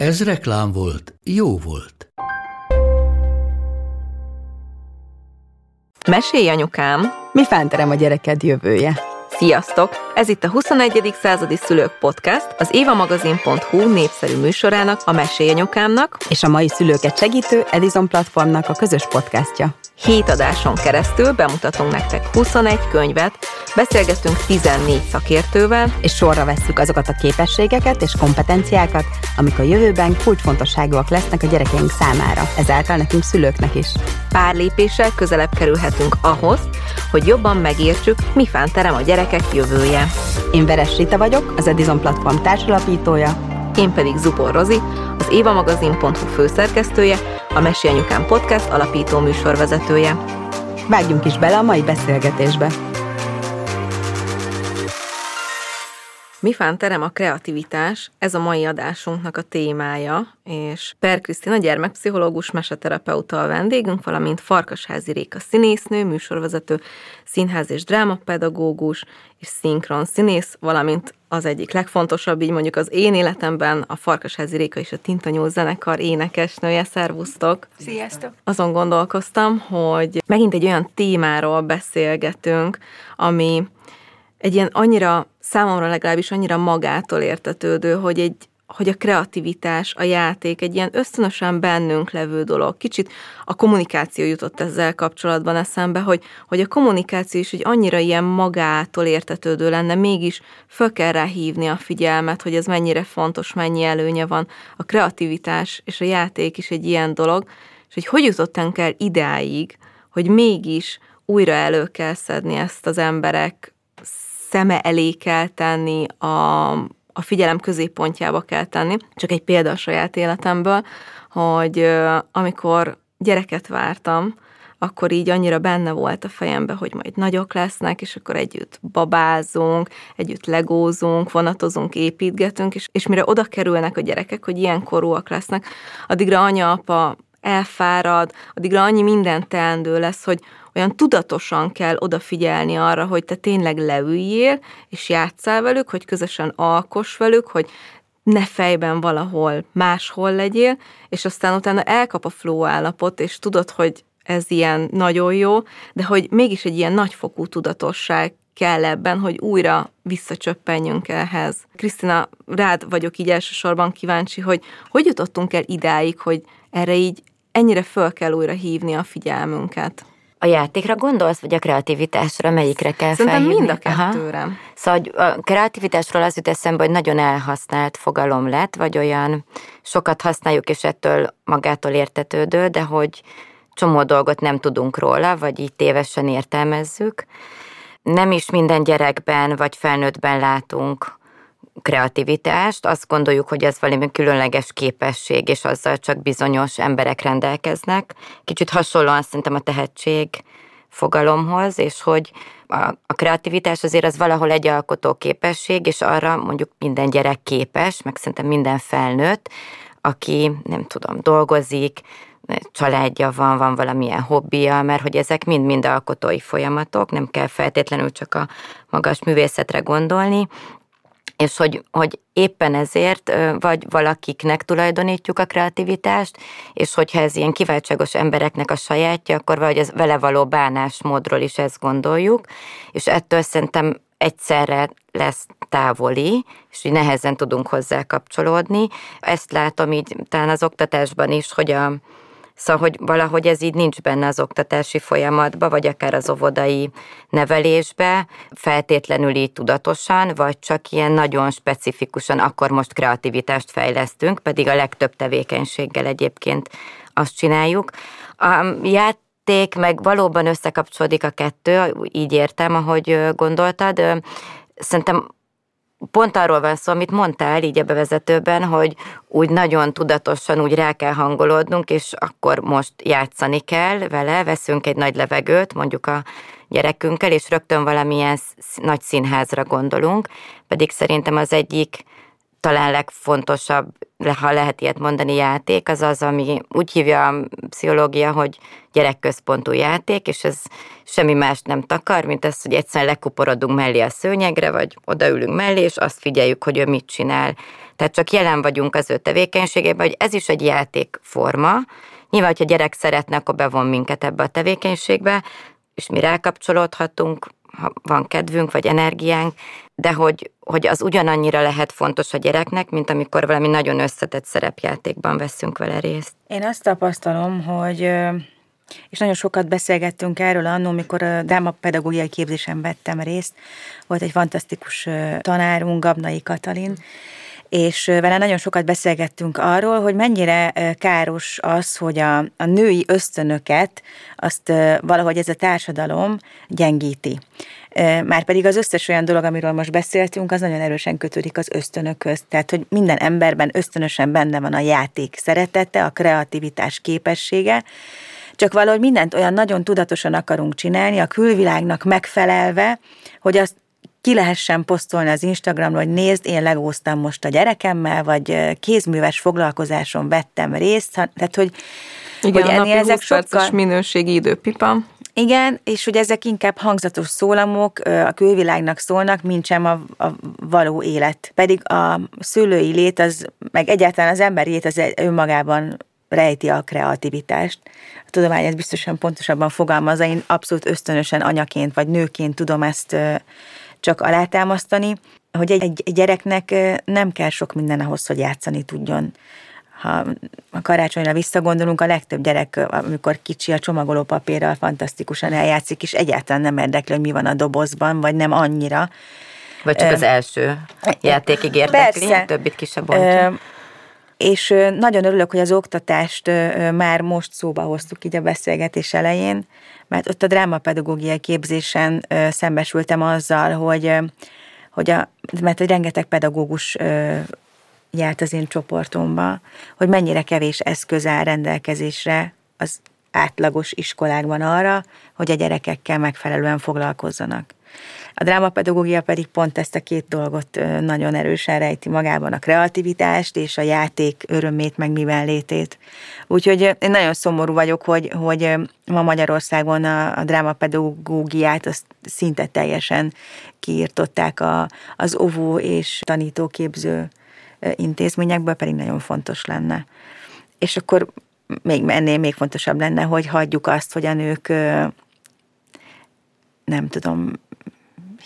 Ez reklám volt, jó volt. Mesélj, anyukám! Mi fánterem a gyereked jövője? Sziasztok! Ez itt a 21. századi szülők podcast, az évamagazin.hu népszerű műsorának, a Mesélyanyukámnak és a mai szülőket segítő Edison platformnak a közös podcastja. Hét adáson keresztül bemutatunk nektek 21 könyvet, beszélgetünk 14 szakértővel, és sorra vesszük azokat a képességeket és kompetenciákat, amik a jövőben kulcsfontosságúak lesznek a gyerekeink számára, ezáltal nekünk szülőknek is. Pár lépéssel közelebb kerülhetünk ahhoz, hogy jobban megértsük, mi terem a gyerekek jövője. Én Veres Rita vagyok, az Edison platform társalapítója, én pedig Zubor Rozi, az évamagazin.hu főszerkesztője, a Mesi Podcast alapító műsorvezetője. Vágjunk is bele a mai beszélgetésbe! Mifán terem a kreativitás, ez a mai adásunknak a témája, és Per Krisztina gyermekpszichológus, meseterapeuta a vendégünk, valamint Farkasházi Réka színésznő, műsorvezető, színház és drámapedagógus, és szinkron színész, valamint az egyik legfontosabb, így mondjuk az én életemben a Farkasházi Réka és a Tintanyó zenekar énekesnője. Szervusztok! Sziasztok! Azon gondolkoztam, hogy megint egy olyan témáról beszélgetünk, ami egy ilyen annyira, számomra legalábbis annyira magától értetődő, hogy egy hogy a kreativitás, a játék egy ilyen ösztönösen bennünk levő dolog. Kicsit a kommunikáció jutott ezzel kapcsolatban eszembe, hogy, hogy a kommunikáció is hogy annyira ilyen magától értetődő lenne, mégis föl kell rá hívni a figyelmet, hogy ez mennyire fontos, mennyi előnye van. A kreativitás és a játék is egy ilyen dolog, és hogy hogy jutottunk el idáig, hogy mégis újra elő kell szedni ezt az emberek szeme elé kell tenni, a, a figyelem középpontjába kell tenni. Csak egy példa a saját életemből, hogy amikor gyereket vártam, akkor így annyira benne volt a fejembe, hogy majd nagyok lesznek, és akkor együtt babázunk, együtt legózunk, vonatozunk, építgetünk, és, és mire oda kerülnek a gyerekek, hogy ilyen korúak lesznek, addigra anya, apa elfárad, addigra annyi minden teendő lesz, hogy, olyan tudatosan kell odafigyelni arra, hogy te tényleg leüljél, és játszál velük, hogy közösen alkos velük, hogy ne fejben valahol máshol legyél, és aztán utána elkap a flow állapot, és tudod, hogy ez ilyen nagyon jó, de hogy mégis egy ilyen nagyfokú tudatosság kell ebben, hogy újra visszacsöppenjünk ehhez. Krisztina, rád vagyok így elsősorban kíváncsi, hogy hogy jutottunk el idáig, hogy erre így ennyire föl kell újra hívni a figyelmünket. A játékra gondolsz, vagy a kreativitásra? Melyikre kell Szerintem felhívni? mind a kettőre. Aha. Szóval a kreativitásról az jut eszembe, hogy nagyon elhasznált fogalom lett, vagy olyan sokat használjuk, és ettől magától értetődő, de hogy csomó dolgot nem tudunk róla, vagy így tévesen értelmezzük. Nem is minden gyerekben vagy felnőttben látunk kreativitást, azt gondoljuk, hogy ez valami különleges képesség, és azzal csak bizonyos emberek rendelkeznek. Kicsit hasonlóan szerintem a tehetség fogalomhoz, és hogy a, kreativitás azért az valahol egy alkotó képesség, és arra mondjuk minden gyerek képes, meg szerintem minden felnőtt, aki nem tudom, dolgozik, családja van, van valamilyen hobbija, mert hogy ezek mind-mind alkotói folyamatok, nem kell feltétlenül csak a magas művészetre gondolni, és hogy, hogy éppen ezért vagy valakiknek tulajdonítjuk a kreativitást, és hogyha ez ilyen kiváltságos embereknek a sajátja, akkor vagy az vele való bánásmódról is ezt gondoljuk, és ettől szerintem egyszerre lesz távoli, és így nehezen tudunk hozzá kapcsolódni. Ezt látom így talán az oktatásban is, hogy a, Szóval, hogy valahogy ez így nincs benne az oktatási folyamatba, vagy akár az óvodai nevelésbe, feltétlenül így tudatosan, vagy csak ilyen nagyon specifikusan, akkor most kreativitást fejlesztünk, pedig a legtöbb tevékenységgel egyébként azt csináljuk. A játék meg valóban összekapcsolódik a kettő, így értem, ahogy gondoltad. Szerintem pont arról van szó, amit mondtál így a bevezetőben, hogy úgy nagyon tudatosan úgy rá kell hangolódnunk, és akkor most játszani kell vele, veszünk egy nagy levegőt, mondjuk a gyerekünkkel, és rögtön valamilyen nagy színházra gondolunk, pedig szerintem az egyik talán legfontosabb, ha lehet ilyet mondani, játék, az az, ami úgy hívja a pszichológia, hogy gyerekközpontú játék, és ez semmi más nem takar, mint ez, hogy egyszerűen lekuporodunk mellé a szőnyegre, vagy odaülünk mellé, és azt figyeljük, hogy ő mit csinál. Tehát csak jelen vagyunk az ő tevékenységében, hogy ez is egy játékforma. Nyilván, hogyha gyerek szeretne, akkor bevon minket ebbe a tevékenységbe, és mi rákapcsolódhatunk, ha van kedvünk vagy energiánk, de hogy, hogy az ugyanannyira lehet fontos a gyereknek, mint amikor valami nagyon összetett szerepjátékban veszünk vele részt. Én azt tapasztalom, hogy és nagyon sokat beszélgettünk erről annól, mikor a drámapedagógiai képzésen vettem részt. Volt egy fantasztikus tanárunk, Gabnai Katalin, és vele nagyon sokat beszélgettünk arról, hogy mennyire káros az, hogy a, a női ösztönöket azt valahogy ez a társadalom gyengíti. Márpedig az összes olyan dolog, amiről most beszéltünk, az nagyon erősen kötődik az ösztönökhöz. Tehát, hogy minden emberben ösztönösen benne van a játék szeretete, a kreativitás képessége, csak valahogy mindent olyan nagyon tudatosan akarunk csinálni, a külvilágnak megfelelve, hogy azt ki lehessen posztolni az Instagramra, hogy nézd, én legóztam most a gyerekemmel, vagy kézműves foglalkozáson vettem részt, tehát hogy igen, hogy ennél ezek sokkal... minőségi időpipa. Igen, és hogy ezek inkább hangzatos szólamok, a külvilágnak szólnak, mint sem a, a való élet. Pedig a szülői lét, az, meg egyáltalán az emberi lét az önmagában rejti a kreativitást. A tudomány ezt biztosan pontosabban fogalmazza, én abszolút ösztönösen anyaként vagy nőként tudom ezt csak alátámasztani, hogy egy, egy gyereknek nem kell sok minden ahhoz, hogy játszani tudjon. Ha a karácsonyra visszagondolunk, a legtöbb gyerek, amikor kicsi a csomagoló papírral fantasztikusan eljátszik, és egyáltalán nem érdekli, hogy mi van a dobozban, vagy nem annyira. Vagy csak az első játékig érdekli, Persze. többit kisebb bontja. És nagyon örülök, hogy az oktatást már most szóba hoztuk így a beszélgetés elején, mert ott a drámapedagógiai képzésen szembesültem azzal, hogy, hogy a, mert hogy rengeteg pedagógus járt az én csoportomba, hogy mennyire kevés eszköz áll rendelkezésre az átlagos iskolákban arra, hogy a gyerekekkel megfelelően foglalkozzanak. A drámapedagógia pedig pont ezt a két dolgot nagyon erősen rejti magában, a kreativitást és a játék örömét, meg mivel létét. Úgyhogy én nagyon szomorú vagyok, hogy, hogy ma Magyarországon a, a drámapedagógiát azt szinte teljesen kiirtották a, az óvó és tanítóképző intézményekből, pedig nagyon fontos lenne. És akkor még ennél még fontosabb lenne, hogy hagyjuk azt, hogy a nők nem tudom,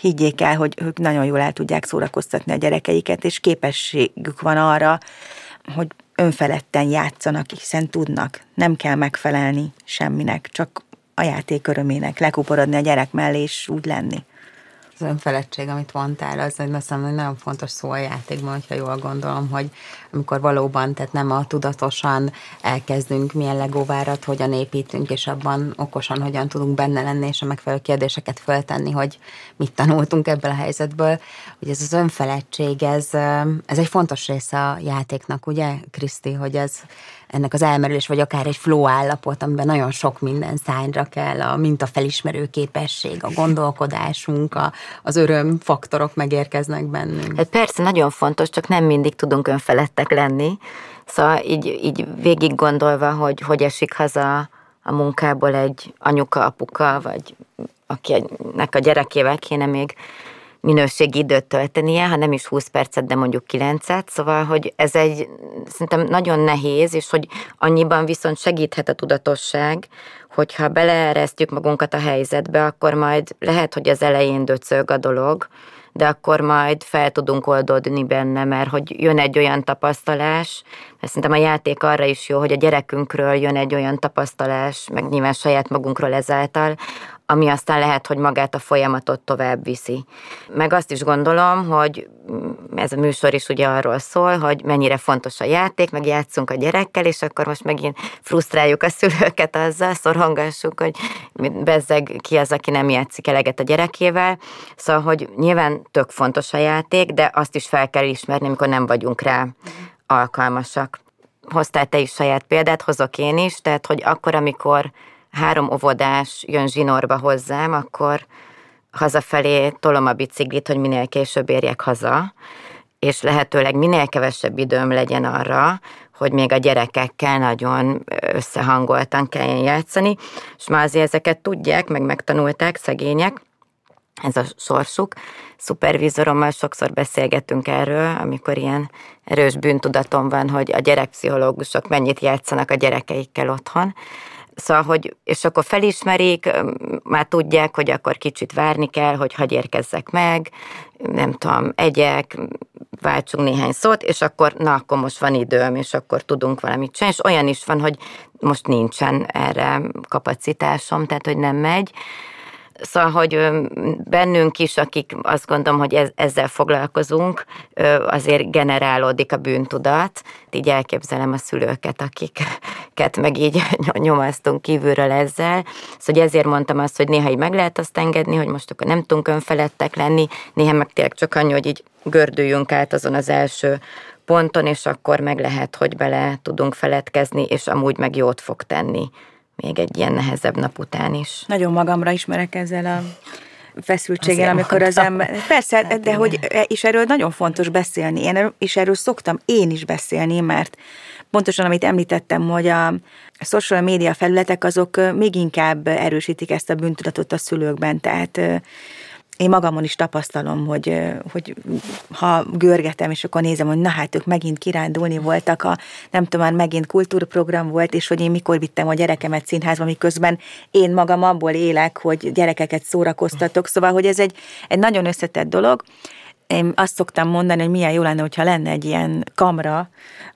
higgyék el, hogy ők nagyon jól el tudják szórakoztatni a gyerekeiket, és képességük van arra, hogy önfeledten játszanak, hiszen tudnak. Nem kell megfelelni semminek, csak a játék örömének, lekuporodni a gyerek mellé, és úgy lenni az önfeledtség, amit mondtál, az egy azt hogy nagyon fontos szó a játékban, hogyha jól gondolom, hogy amikor valóban, tehát nem a tudatosan elkezdünk milyen legóvárat, hogyan építünk, és abban okosan hogyan tudunk benne lenni, és a megfelelő kérdéseket föltenni, hogy mit tanultunk ebből a helyzetből, hogy ez az önfeledtség, ez, ez egy fontos része a játéknak, ugye, Kriszti, hogy ez ennek az elmerülés, vagy akár egy flow állapot, amiben nagyon sok minden szányra kell, a mintafelismerő képesség, a gondolkodásunk, a, az öröm faktorok megérkeznek bennünk. Hát persze, nagyon fontos, csak nem mindig tudunk önfelettek lenni. Szóval így, így végig gondolva, hogy hogy esik haza a munkából egy anyuka, apuka, vagy akinek a gyerekével kéne még minőségi időt töltenie, ha nem is 20 percet, de mondjuk 9-et, szóval, hogy ez egy szerintem nagyon nehéz, és hogy annyiban viszont segíthet a tudatosság, hogyha beleeresztjük magunkat a helyzetbe, akkor majd lehet, hogy az elején döcög a dolog, de akkor majd fel tudunk oldódni benne, mert hogy jön egy olyan tapasztalás, mert szerintem a játék arra is jó, hogy a gyerekünkről jön egy olyan tapasztalás, meg nyilván saját magunkról ezáltal, ami aztán lehet, hogy magát a folyamatot tovább viszi. Meg azt is gondolom, hogy ez a műsor is ugye arról szól, hogy mennyire fontos a játék, meg játszunk a gyerekkel, és akkor most megint frusztráljuk a szülőket azzal, szorongassuk, hogy bezzeg ki az, aki nem játszik eleget a gyerekével. Szóval, hogy nyilván tök fontos a játék, de azt is fel kell ismerni, amikor nem vagyunk rá alkalmasak. Hoztál te is saját példát, hozok én is, tehát, hogy akkor, amikor három óvodás jön zsinórba hozzám, akkor hazafelé tolom a biciklit, hogy minél később érjek haza, és lehetőleg minél kevesebb időm legyen arra, hogy még a gyerekekkel nagyon összehangoltan kelljen játszani, és már azért ezeket tudják, meg megtanulták szegények, ez a sorsuk. Szupervízorommal sokszor beszélgetünk erről, amikor ilyen erős bűntudatom van, hogy a gyerekpszichológusok mennyit játszanak a gyerekeikkel otthon, Szóval, hogy, és akkor felismerik, már tudják, hogy akkor kicsit várni kell, hogy hagy érkezzek meg, nem tudom, egyek, váltsunk néhány szót, és akkor na, akkor most van időm, és akkor tudunk valamit csinálni, és olyan is van, hogy most nincsen erre kapacitásom, tehát hogy nem megy, Szóval, hogy bennünk is, akik azt gondolom, hogy ezzel foglalkozunk, azért generálódik a bűntudat. Így elképzelem a szülőket, akiket meg így nyomasztunk kívülről ezzel. Szóval ezért mondtam azt, hogy néha így meg lehet azt engedni, hogy most akkor nem tudunk önfelettek lenni, néha meg tényleg csak annyi, hogy így gördüljünk át azon az első ponton, és akkor meg lehet, hogy bele tudunk feledkezni, és amúgy meg jót fog tenni még egy ilyen nehezebb nap után is. Nagyon magamra ismerek ezzel a feszültséggel, amikor az ember... Persze, hát de hogy, és erről nagyon fontos beszélni. Én és erről szoktam én is beszélni, mert pontosan, amit említettem, hogy a social média felületek azok még inkább erősítik ezt a bűntudatot a szülőkben, tehát én magamon is tapasztalom, hogy, hogy ha görgetem, és akkor nézem, hogy na hát ők megint kirándulni voltak, a, nem tudom, már megint kultúrprogram volt, és hogy én mikor vittem a gyerekemet színházba, miközben én magam abból élek, hogy gyerekeket szórakoztatok, szóval, hogy ez egy, egy nagyon összetett dolog, én azt szoktam mondani, hogy milyen jó lenne, hogyha lenne egy ilyen kamra,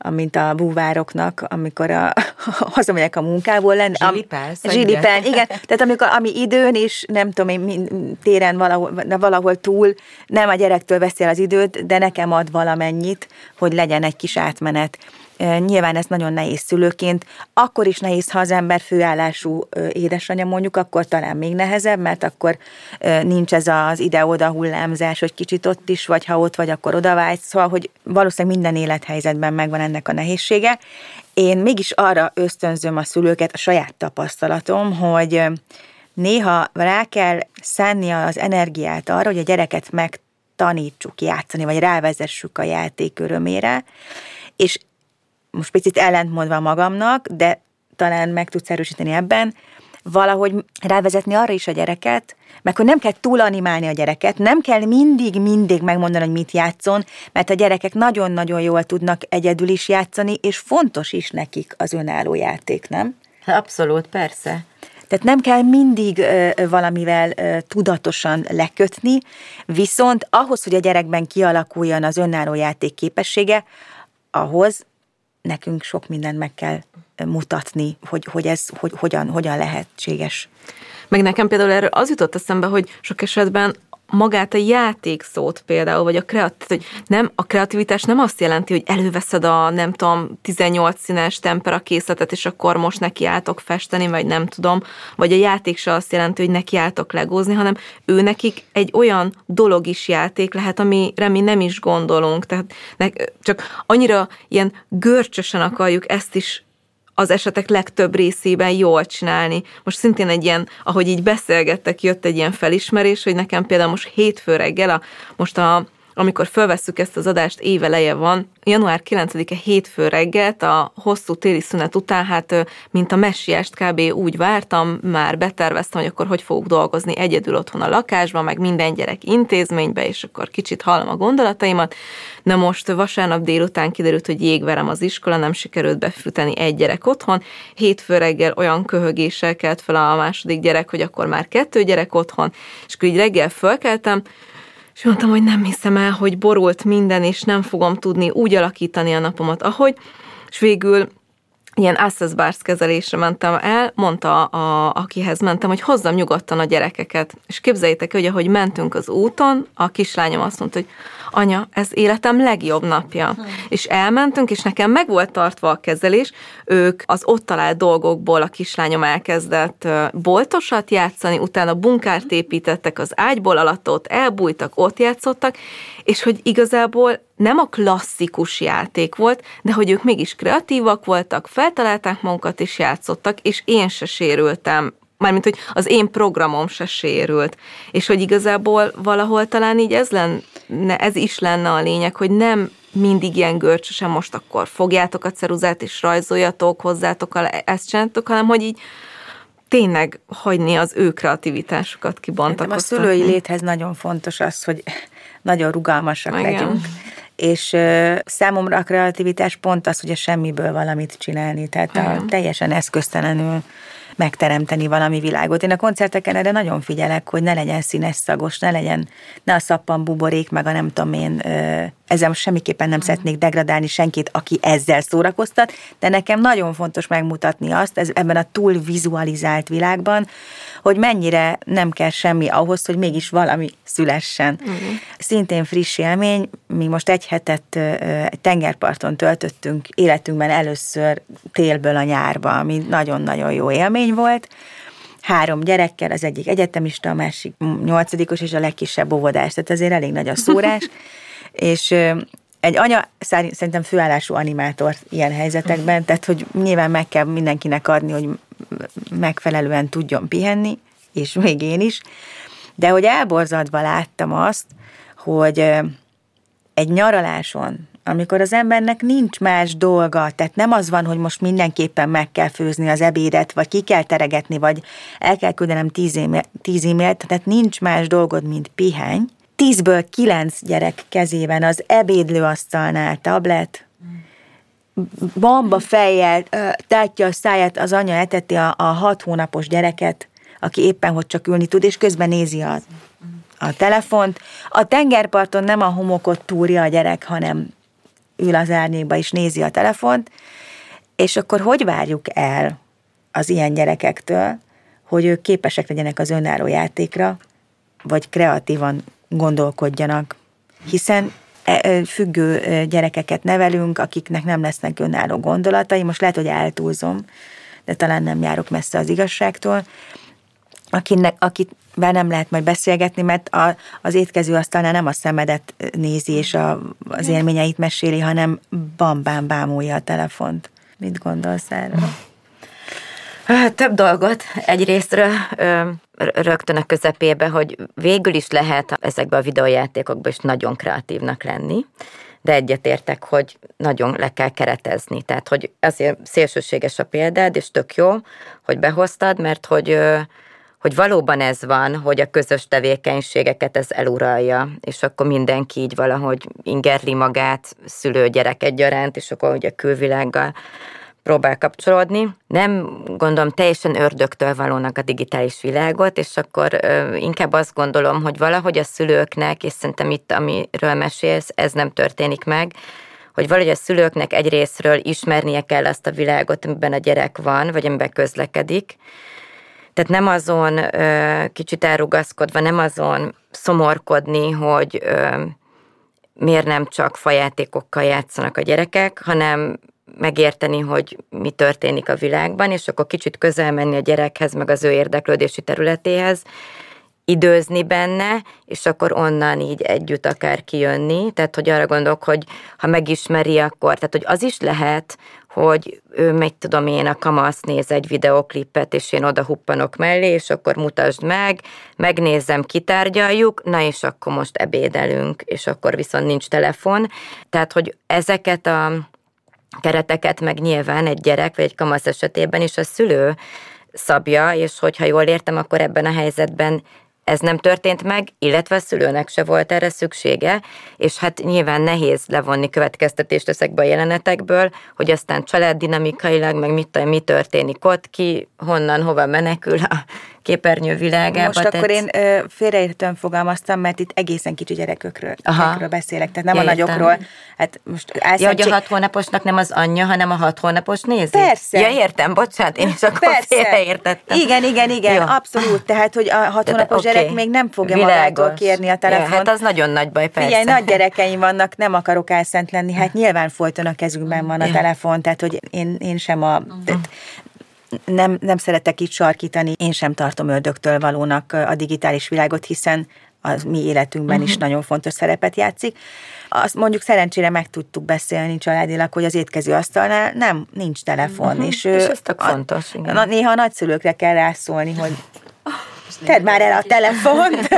mint a búvároknak, amikor a, hazamegyek a munkából. Lenne, Zsilipel, Zsilipel, igen. Tehát amikor, ami időn is, nem tudom én, téren valahol, valahol túl, nem a gyerektől veszi az időt, de nekem ad valamennyit, hogy legyen egy kis átmenet. Nyilván ez nagyon nehéz szülőként. Akkor is nehéz, ha az ember főállású édesanyja mondjuk, akkor talán még nehezebb, mert akkor nincs ez az ide-oda hullámzás, hogy kicsit ott is vagy, ha ott vagy, akkor oda vágysz. Szóval, hogy valószínűleg minden élethelyzetben megvan ennek a nehézsége. Én mégis arra ösztönzöm a szülőket, a saját tapasztalatom, hogy néha rá kell szenni az energiát arra, hogy a gyereket megtanítsuk játszani, vagy rávezessük a játék örömére, és most picit ellentmondva magamnak, de talán meg tudsz erősíteni ebben, valahogy rávezetni arra is a gyereket, meg hogy nem kell túl animálni a gyereket, nem kell mindig-mindig megmondani, hogy mit játszon, mert a gyerekek nagyon-nagyon jól tudnak egyedül is játszani, és fontos is nekik az önálló játék, nem? Abszolút, persze. Tehát nem kell mindig ö, valamivel ö, tudatosan lekötni, viszont ahhoz, hogy a gyerekben kialakuljon az önálló játék képessége, ahhoz nekünk sok mindent meg kell mutatni, hogy, hogy ez hogy, hogyan, hogyan lehetséges. Meg nekem például erről az jutott eszembe, hogy sok esetben magát a játékszót például, vagy a kreativitás, hogy nem, a kreativitás nem azt jelenti, hogy előveszed a, nem tudom, 18 színes tempera készletet, és akkor most nekiálltok festeni, vagy nem tudom, vagy a játék se azt jelenti, hogy nekiálltok legózni, hanem ő nekik egy olyan dolog is játék lehet, amire mi nem is gondolunk, tehát csak annyira ilyen görcsösen akarjuk ezt is az esetek legtöbb részében jól csinálni. Most szintén egy ilyen, ahogy így beszélgettek, jött egy ilyen felismerés, hogy nekem például most hétfő reggel, a, most a amikor fölvesszük ezt az adást, éveleje van, január 9-e hétfő reggelt, a hosszú téli szünet után, hát mint a messiást kb. úgy vártam, már beterveztem, hogy akkor hogy fogok dolgozni egyedül otthon a lakásban, meg minden gyerek intézménybe, és akkor kicsit hallom a gondolataimat. Na most vasárnap délután kiderült, hogy jégverem az iskola, nem sikerült befűteni egy gyerek otthon. Hétfő reggel olyan köhögéssel kelt fel a második gyerek, hogy akkor már kettő gyerek otthon, és akkor így reggel fölkeltem, és mondtam, hogy nem hiszem el, hogy borult minden, és nem fogom tudni úgy alakítani a napomat, ahogy, és végül ilyen access bars kezelésre mentem el, mondta, a, akihez mentem, hogy hozzam nyugodtan a gyerekeket. És képzeljétek, hogy ahogy mentünk az úton, a kislányom azt mondta, hogy anya, ez életem legjobb napja. Hmm. És elmentünk, és nekem meg volt tartva a kezelés, ők az ott talált dolgokból a kislányom elkezdett boltosat játszani, utána bunkárt építettek az ágyból, alatt ott elbújtak, ott játszottak, és hogy igazából nem a klasszikus játék volt, de hogy ők mégis kreatívak voltak, feltalálták magukat és játszottak, és én se sérültem mármint, hogy az én programom se sérült. És hogy igazából valahol talán így ez, lenne, ez is lenne a lényeg, hogy nem mindig ilyen görcsösen most akkor fogjátok a ceruzát és rajzoljatok, hozzátok, ezt csináltok, hanem hogy így tényleg hagyni az ő kreativitásukat kibontakoztatni. A szülői léthez nagyon fontos az, hogy nagyon rugalmasak Igen. legyünk. És uh, számomra a kreativitás pont az, hogy a semmiből valamit csinálni, tehát a, teljesen eszköztelenül megteremteni valami világot. Én a koncerteken erre nagyon figyelek, hogy ne legyen színes szagos, ne legyen, ne a szappan buborék, meg a nem tudom én, ezzel semmiképpen nem szeretnék degradálni senkit, aki ezzel szórakoztat, de nekem nagyon fontos megmutatni azt ez, ebben a túl vizualizált világban, hogy mennyire nem kell semmi ahhoz, hogy mégis valami szülessen. Uh-huh. Szintén friss élmény, mi most egy hetet egy tengerparton töltöttünk életünkben először télből a nyárba, ami nagyon-nagyon jó élmény volt három gyerekkel, az egyik egyetemista, a másik nyolcadikos, és a legkisebb óvodás, tehát azért elég nagy a szórás, és egy anya szerintem főállású animátor ilyen helyzetekben, tehát hogy nyilván meg kell mindenkinek adni, hogy megfelelően tudjon pihenni, és még én is, de hogy elborzadva láttam azt, hogy egy nyaraláson, amikor az embernek nincs más dolga, tehát nem az van, hogy most mindenképpen meg kell főzni az ebédet, vagy ki kell teregetni, vagy el kell küldenem tíz, tíz e-mailt, tehát nincs más dolgod, mint pihenj. Tízből kilenc gyerek kezében az ebédlőasztalnál tablet, bamba fejjel tátja a száját, az anya eteti a, a hat hónapos gyereket, aki éppen hogy csak ülni tud, és közben nézi a, a telefont. A tengerparton nem a homokot túrja a gyerek, hanem ül az árnyékba és nézi a telefont, és akkor hogy várjuk el az ilyen gyerekektől, hogy ők képesek legyenek az önálló játékra, vagy kreatívan gondolkodjanak. Hiszen E, függő gyerekeket nevelünk, akiknek nem lesznek önálló gondolatai. Most lehet, hogy eltúlzom, de talán nem járok messze az igazságtól. Akinek, akivel nem lehet majd beszélgetni, mert a, az étkező asztalnál nem a szemedet nézi és a, az élményeit meséli, hanem bambán bámulja a telefont. Mit gondolsz erről? Több dolgot. Egyrésztről rögtön a közepébe, hogy végül is lehet ezekbe a videójátékokban is nagyon kreatívnak lenni, de egyetértek, hogy nagyon le kell keretezni. Tehát, hogy azért szélsőséges a példád, és tök jó, hogy behoztad, mert hogy hogy valóban ez van, hogy a közös tevékenységeket ez eluralja, és akkor mindenki így valahogy ingerli magát, szülő gyerek egyaránt, és akkor a külvilággal próbál kapcsolódni. Nem gondolom teljesen ördögtől valónak a digitális világot, és akkor ö, inkább azt gondolom, hogy valahogy a szülőknek, és szerintem itt, amiről mesélsz, ez nem történik meg, hogy valahogy a szülőknek egyrésztről ismernie kell azt a világot, amiben a gyerek van, vagy amiben közlekedik, tehát nem azon kicsit elrugaszkodva, nem azon szomorkodni, hogy miért nem csak fajátékokkal játszanak a gyerekek, hanem megérteni, hogy mi történik a világban, és akkor kicsit közel menni a gyerekhez, meg az ő érdeklődési területéhez, időzni benne, és akkor onnan így együtt akár kijönni. Tehát, hogy arra gondolok, hogy ha megismeri, akkor, tehát, hogy az is lehet, hogy ő meg tudom én, a kamasz néz egy videoklipet, és én oda huppanok mellé, és akkor mutasd meg, megnézem, kitárgyaljuk, na és akkor most ebédelünk, és akkor viszont nincs telefon. Tehát, hogy ezeket a kereteket meg nyilván egy gyerek vagy egy kamasz esetében is a szülő szabja, és hogyha jól értem, akkor ebben a helyzetben ez nem történt meg, illetve a szülőnek se volt erre szüksége, és hát nyilván nehéz levonni következtetést ezekbe a jelenetekből, hogy aztán családdinamikailag, meg mit, mi történik ott, ki honnan, hova menekül a képernyő világába. Most tehát... akkor én ö, félreértően fogalmaztam, mert itt egészen kicsi gyerekekről, beszélek, tehát nem ja, a nagyokról. Hát most ja, hogy a hat hónaposnak nem az anyja, hanem a hat hónapos nézi? Persze. Ja, értem, bocsánat, én is akkor Persze. félreértettem. Igen, igen, igen, Jó. abszolút. Tehát, hogy a hat hónapos okay. gyerek még nem fogja Világos. magától kérni a telefont. Ja, hát az nagyon nagy baj, persze. Figyelj, nagy gyerekeim vannak, nem akarok elszent lenni, hát nyilván folyton a kezünkben van a telefon, tehát hogy én, én sem a... Tehát nem, nem szeretek itt sarkítani, én sem tartom ördögtől valónak a digitális világot, hiszen az mi életünkben uh-huh. is mhm. nagyon fontos szerepet játszik. Azt mondjuk szerencsére meg tudtuk beszélni családilag, hogy az étkező asztalnál nem, nincs telefon. Uh-huh. És, és ez tök fontos. Igen. Néha a nagyszülőkre kell rászólni, hogy tedd már el a telefont.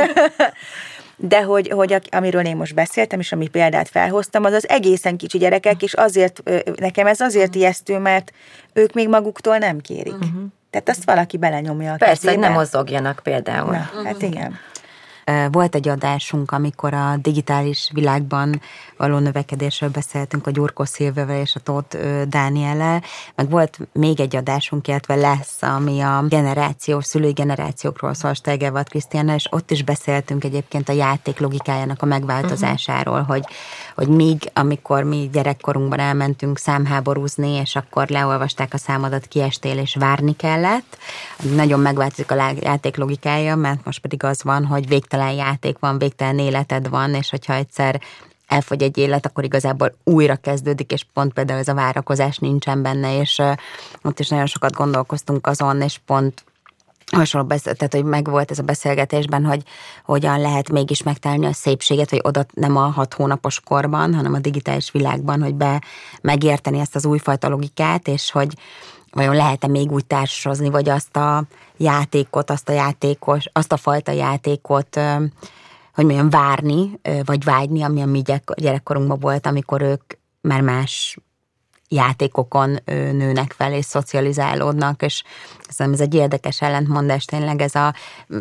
de hogy, hogy amiről én most beszéltem, és ami példát felhoztam, az az egészen kicsi gyerekek, és azért, nekem ez azért ijesztő, mert ők még maguktól nem kérik. Uh-huh. Tehát azt valaki belenyomja a Persze, hogy nem mozogjanak például. Na, hát igen. Volt egy adásunk, amikor a digitális világban való növekedésről beszéltünk a Gyurkó Szilvevel és a Tóth Dániellel, meg volt még egy adásunk, illetve lesz, ami a generációs, szülői generációkról szól Stegevat Krisztiánnal, és ott is beszéltünk egyébként a játék logikájának a megváltozásáról, uh-huh. hogy, hogy míg, amikor mi gyerekkorunkban elmentünk számháborúzni, és akkor leolvasták a számodat, kiestél, és várni kellett, nagyon megváltozik a játék logikája, mert most pedig az van, hogy végtelen játék van, végtelen életed van, és hogyha egyszer elfogy egy élet, akkor igazából újra kezdődik, és pont például ez a várakozás nincsen benne, és ott is nagyon sokat gondolkoztunk azon, és pont hasonló, tehát hogy megvolt ez a beszélgetésben, hogy hogyan lehet mégis megtalálni a szépséget, hogy oda nem a hat hónapos korban, hanem a digitális világban, hogy be megérteni ezt az újfajta logikát, és hogy vajon lehet-e még úgy társasozni, vagy azt a játékot, azt a játékos, azt a fajta játékot hogy mondjam, várni, vagy vágyni, ami a mi gyerekkorunkban volt, amikor ők már más játékokon nőnek fel és szocializálódnak, és szerintem ez egy érdekes ellentmondás tényleg, ez a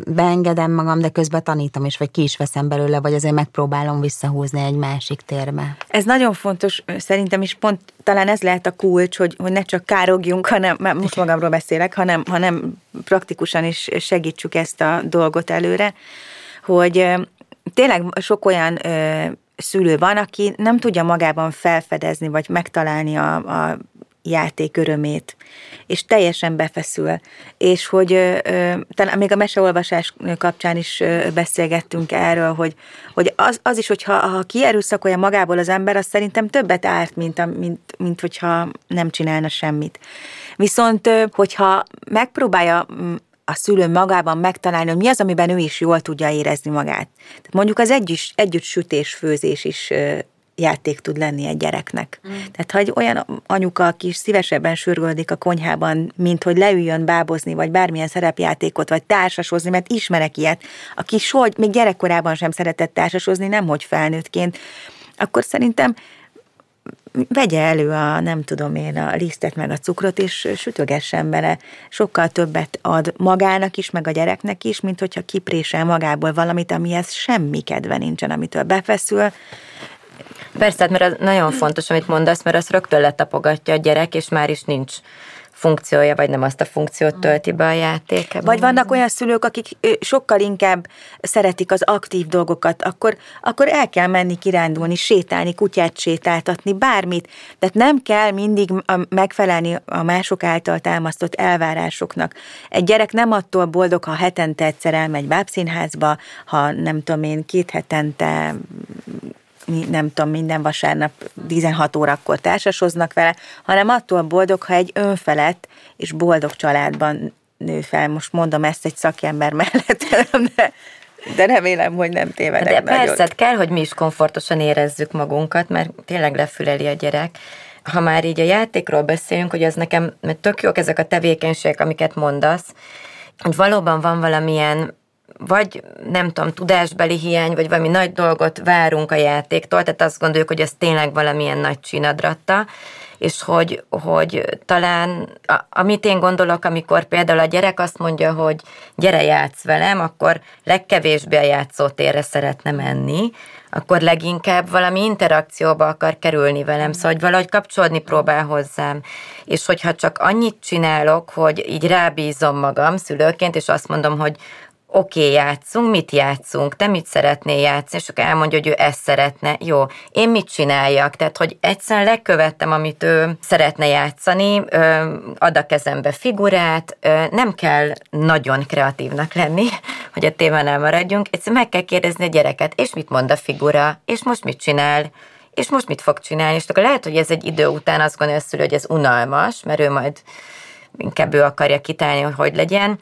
beengedem magam, de közben tanítom is, vagy ki is veszem belőle, vagy azért megpróbálom visszahúzni egy másik térbe. Ez nagyon fontos, szerintem is pont talán ez lehet a kulcs, hogy, hogy ne csak károgjunk, hanem, most magamról beszélek, hanem, hanem praktikusan is segítsük ezt a dolgot előre, hogy tényleg sok olyan szülő van, aki nem tudja magában felfedezni, vagy megtalálni a, a játék örömét, és teljesen befeszül. És hogy talán még a meseolvasás kapcsán is beszélgettünk erről, hogy, hogy az, az is, hogyha ha kierőszakolja magából az ember, az szerintem többet árt, mint, a, mint, mint hogyha nem csinálna semmit. Viszont, hogyha megpróbálja a szülő magában megtalálni, hogy mi az, amiben ő is jól tudja érezni magát. Tehát mondjuk az együtt, együtt sütés, főzés is játék tud lenni egy gyereknek. Mm. Tehát ha egy olyan anyuka, aki is szívesebben sürgöldik a konyhában, mint hogy leüljön bábozni, vagy bármilyen szerepjátékot, vagy társasozni, mert ismerek ilyet, aki soha, még gyerekkorában sem szeretett társasozni, nemhogy felnőttként, akkor szerintem vegye elő a, nem tudom én, a lisztet meg a cukrot, és sütögessen bele. Sokkal többet ad magának is, meg a gyereknek is, mint hogyha kiprésel magából valamit, amihez semmi kedve nincsen, amitől befeszül. Persze, hát mert az nagyon fontos, amit mondasz, mert az rögtön letapogatja a gyerek, és már is nincs funkciója, vagy nem azt a funkciót tölti be a játék. Vagy vannak olyan szülők, akik sokkal inkább szeretik az aktív dolgokat, akkor, akkor el kell menni kirándulni, sétálni, kutyát sétáltatni, bármit. Tehát nem kell mindig megfelelni a mások által támasztott elvárásoknak. Egy gyerek nem attól boldog, ha hetente egyszer elmegy bábszínházba, ha nem tudom én, két hetente nem tudom, minden vasárnap 16 órakor társasoznak vele, hanem attól boldog, ha egy önfelett és boldog családban nő fel. Most mondom ezt egy szakember mellett, de, de remélem, hogy nem tévedek De nagyon. persze, kell, hogy mi is komfortosan érezzük magunkat, mert tényleg lefüleli a gyerek. Ha már így a játékról beszélünk, hogy az nekem, mert tök jók ezek a tevékenységek, amiket mondasz, hogy valóban van valamilyen vagy nem tudom, tudásbeli hiány, vagy valami nagy dolgot várunk a játéktól, tehát azt gondoljuk, hogy ez tényleg valamilyen nagy csinadratta, és hogy, hogy talán, a, amit én gondolok, amikor például a gyerek azt mondja, hogy gyere játsz velem, akkor legkevésbé a játszótérre szeretne menni, akkor leginkább valami interakcióba akar kerülni velem, szóval hogy valahogy kapcsolódni próbál hozzám. És hogyha csak annyit csinálok, hogy így rábízom magam szülőként, és azt mondom, hogy oké, okay, játszunk, mit játszunk, te mit szeretnél játszani, és akkor elmondja, hogy ő ezt szeretne, jó, én mit csináljak, tehát, hogy egyszerűen lekövettem, amit ő szeretne játszani, ad a kezembe figurát, nem kell nagyon kreatívnak lenni, hogy a témánál maradjunk, egyszerűen meg kell kérdezni a gyereket, és mit mond a figura, és most mit csinál, és most mit fog csinálni, és akkor lehet, hogy ez egy idő után azt gondolja szülő, hogy ez unalmas, mert ő majd inkább ő akarja kitálni, hogy hogy legyen,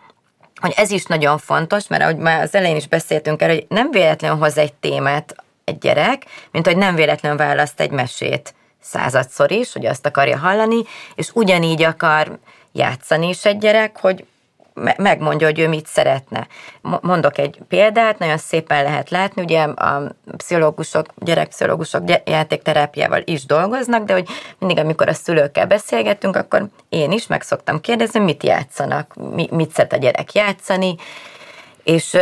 hogy ez is nagyon fontos, mert ahogy már az elején is beszéltünk erről, hogy nem véletlenül hoz egy témát egy gyerek, mint hogy nem véletlenül választ egy mesét századszor is, hogy azt akarja hallani, és ugyanígy akar játszani is egy gyerek, hogy megmondja, hogy ő mit szeretne. Mondok egy példát, nagyon szépen lehet látni, ugye a pszichológusok, gyerekpszichológusok játékterápiával is dolgoznak, de hogy mindig, amikor a szülőkkel beszélgetünk, akkor én is meg szoktam kérdezni, mit játszanak, mit szeret a gyerek játszani, és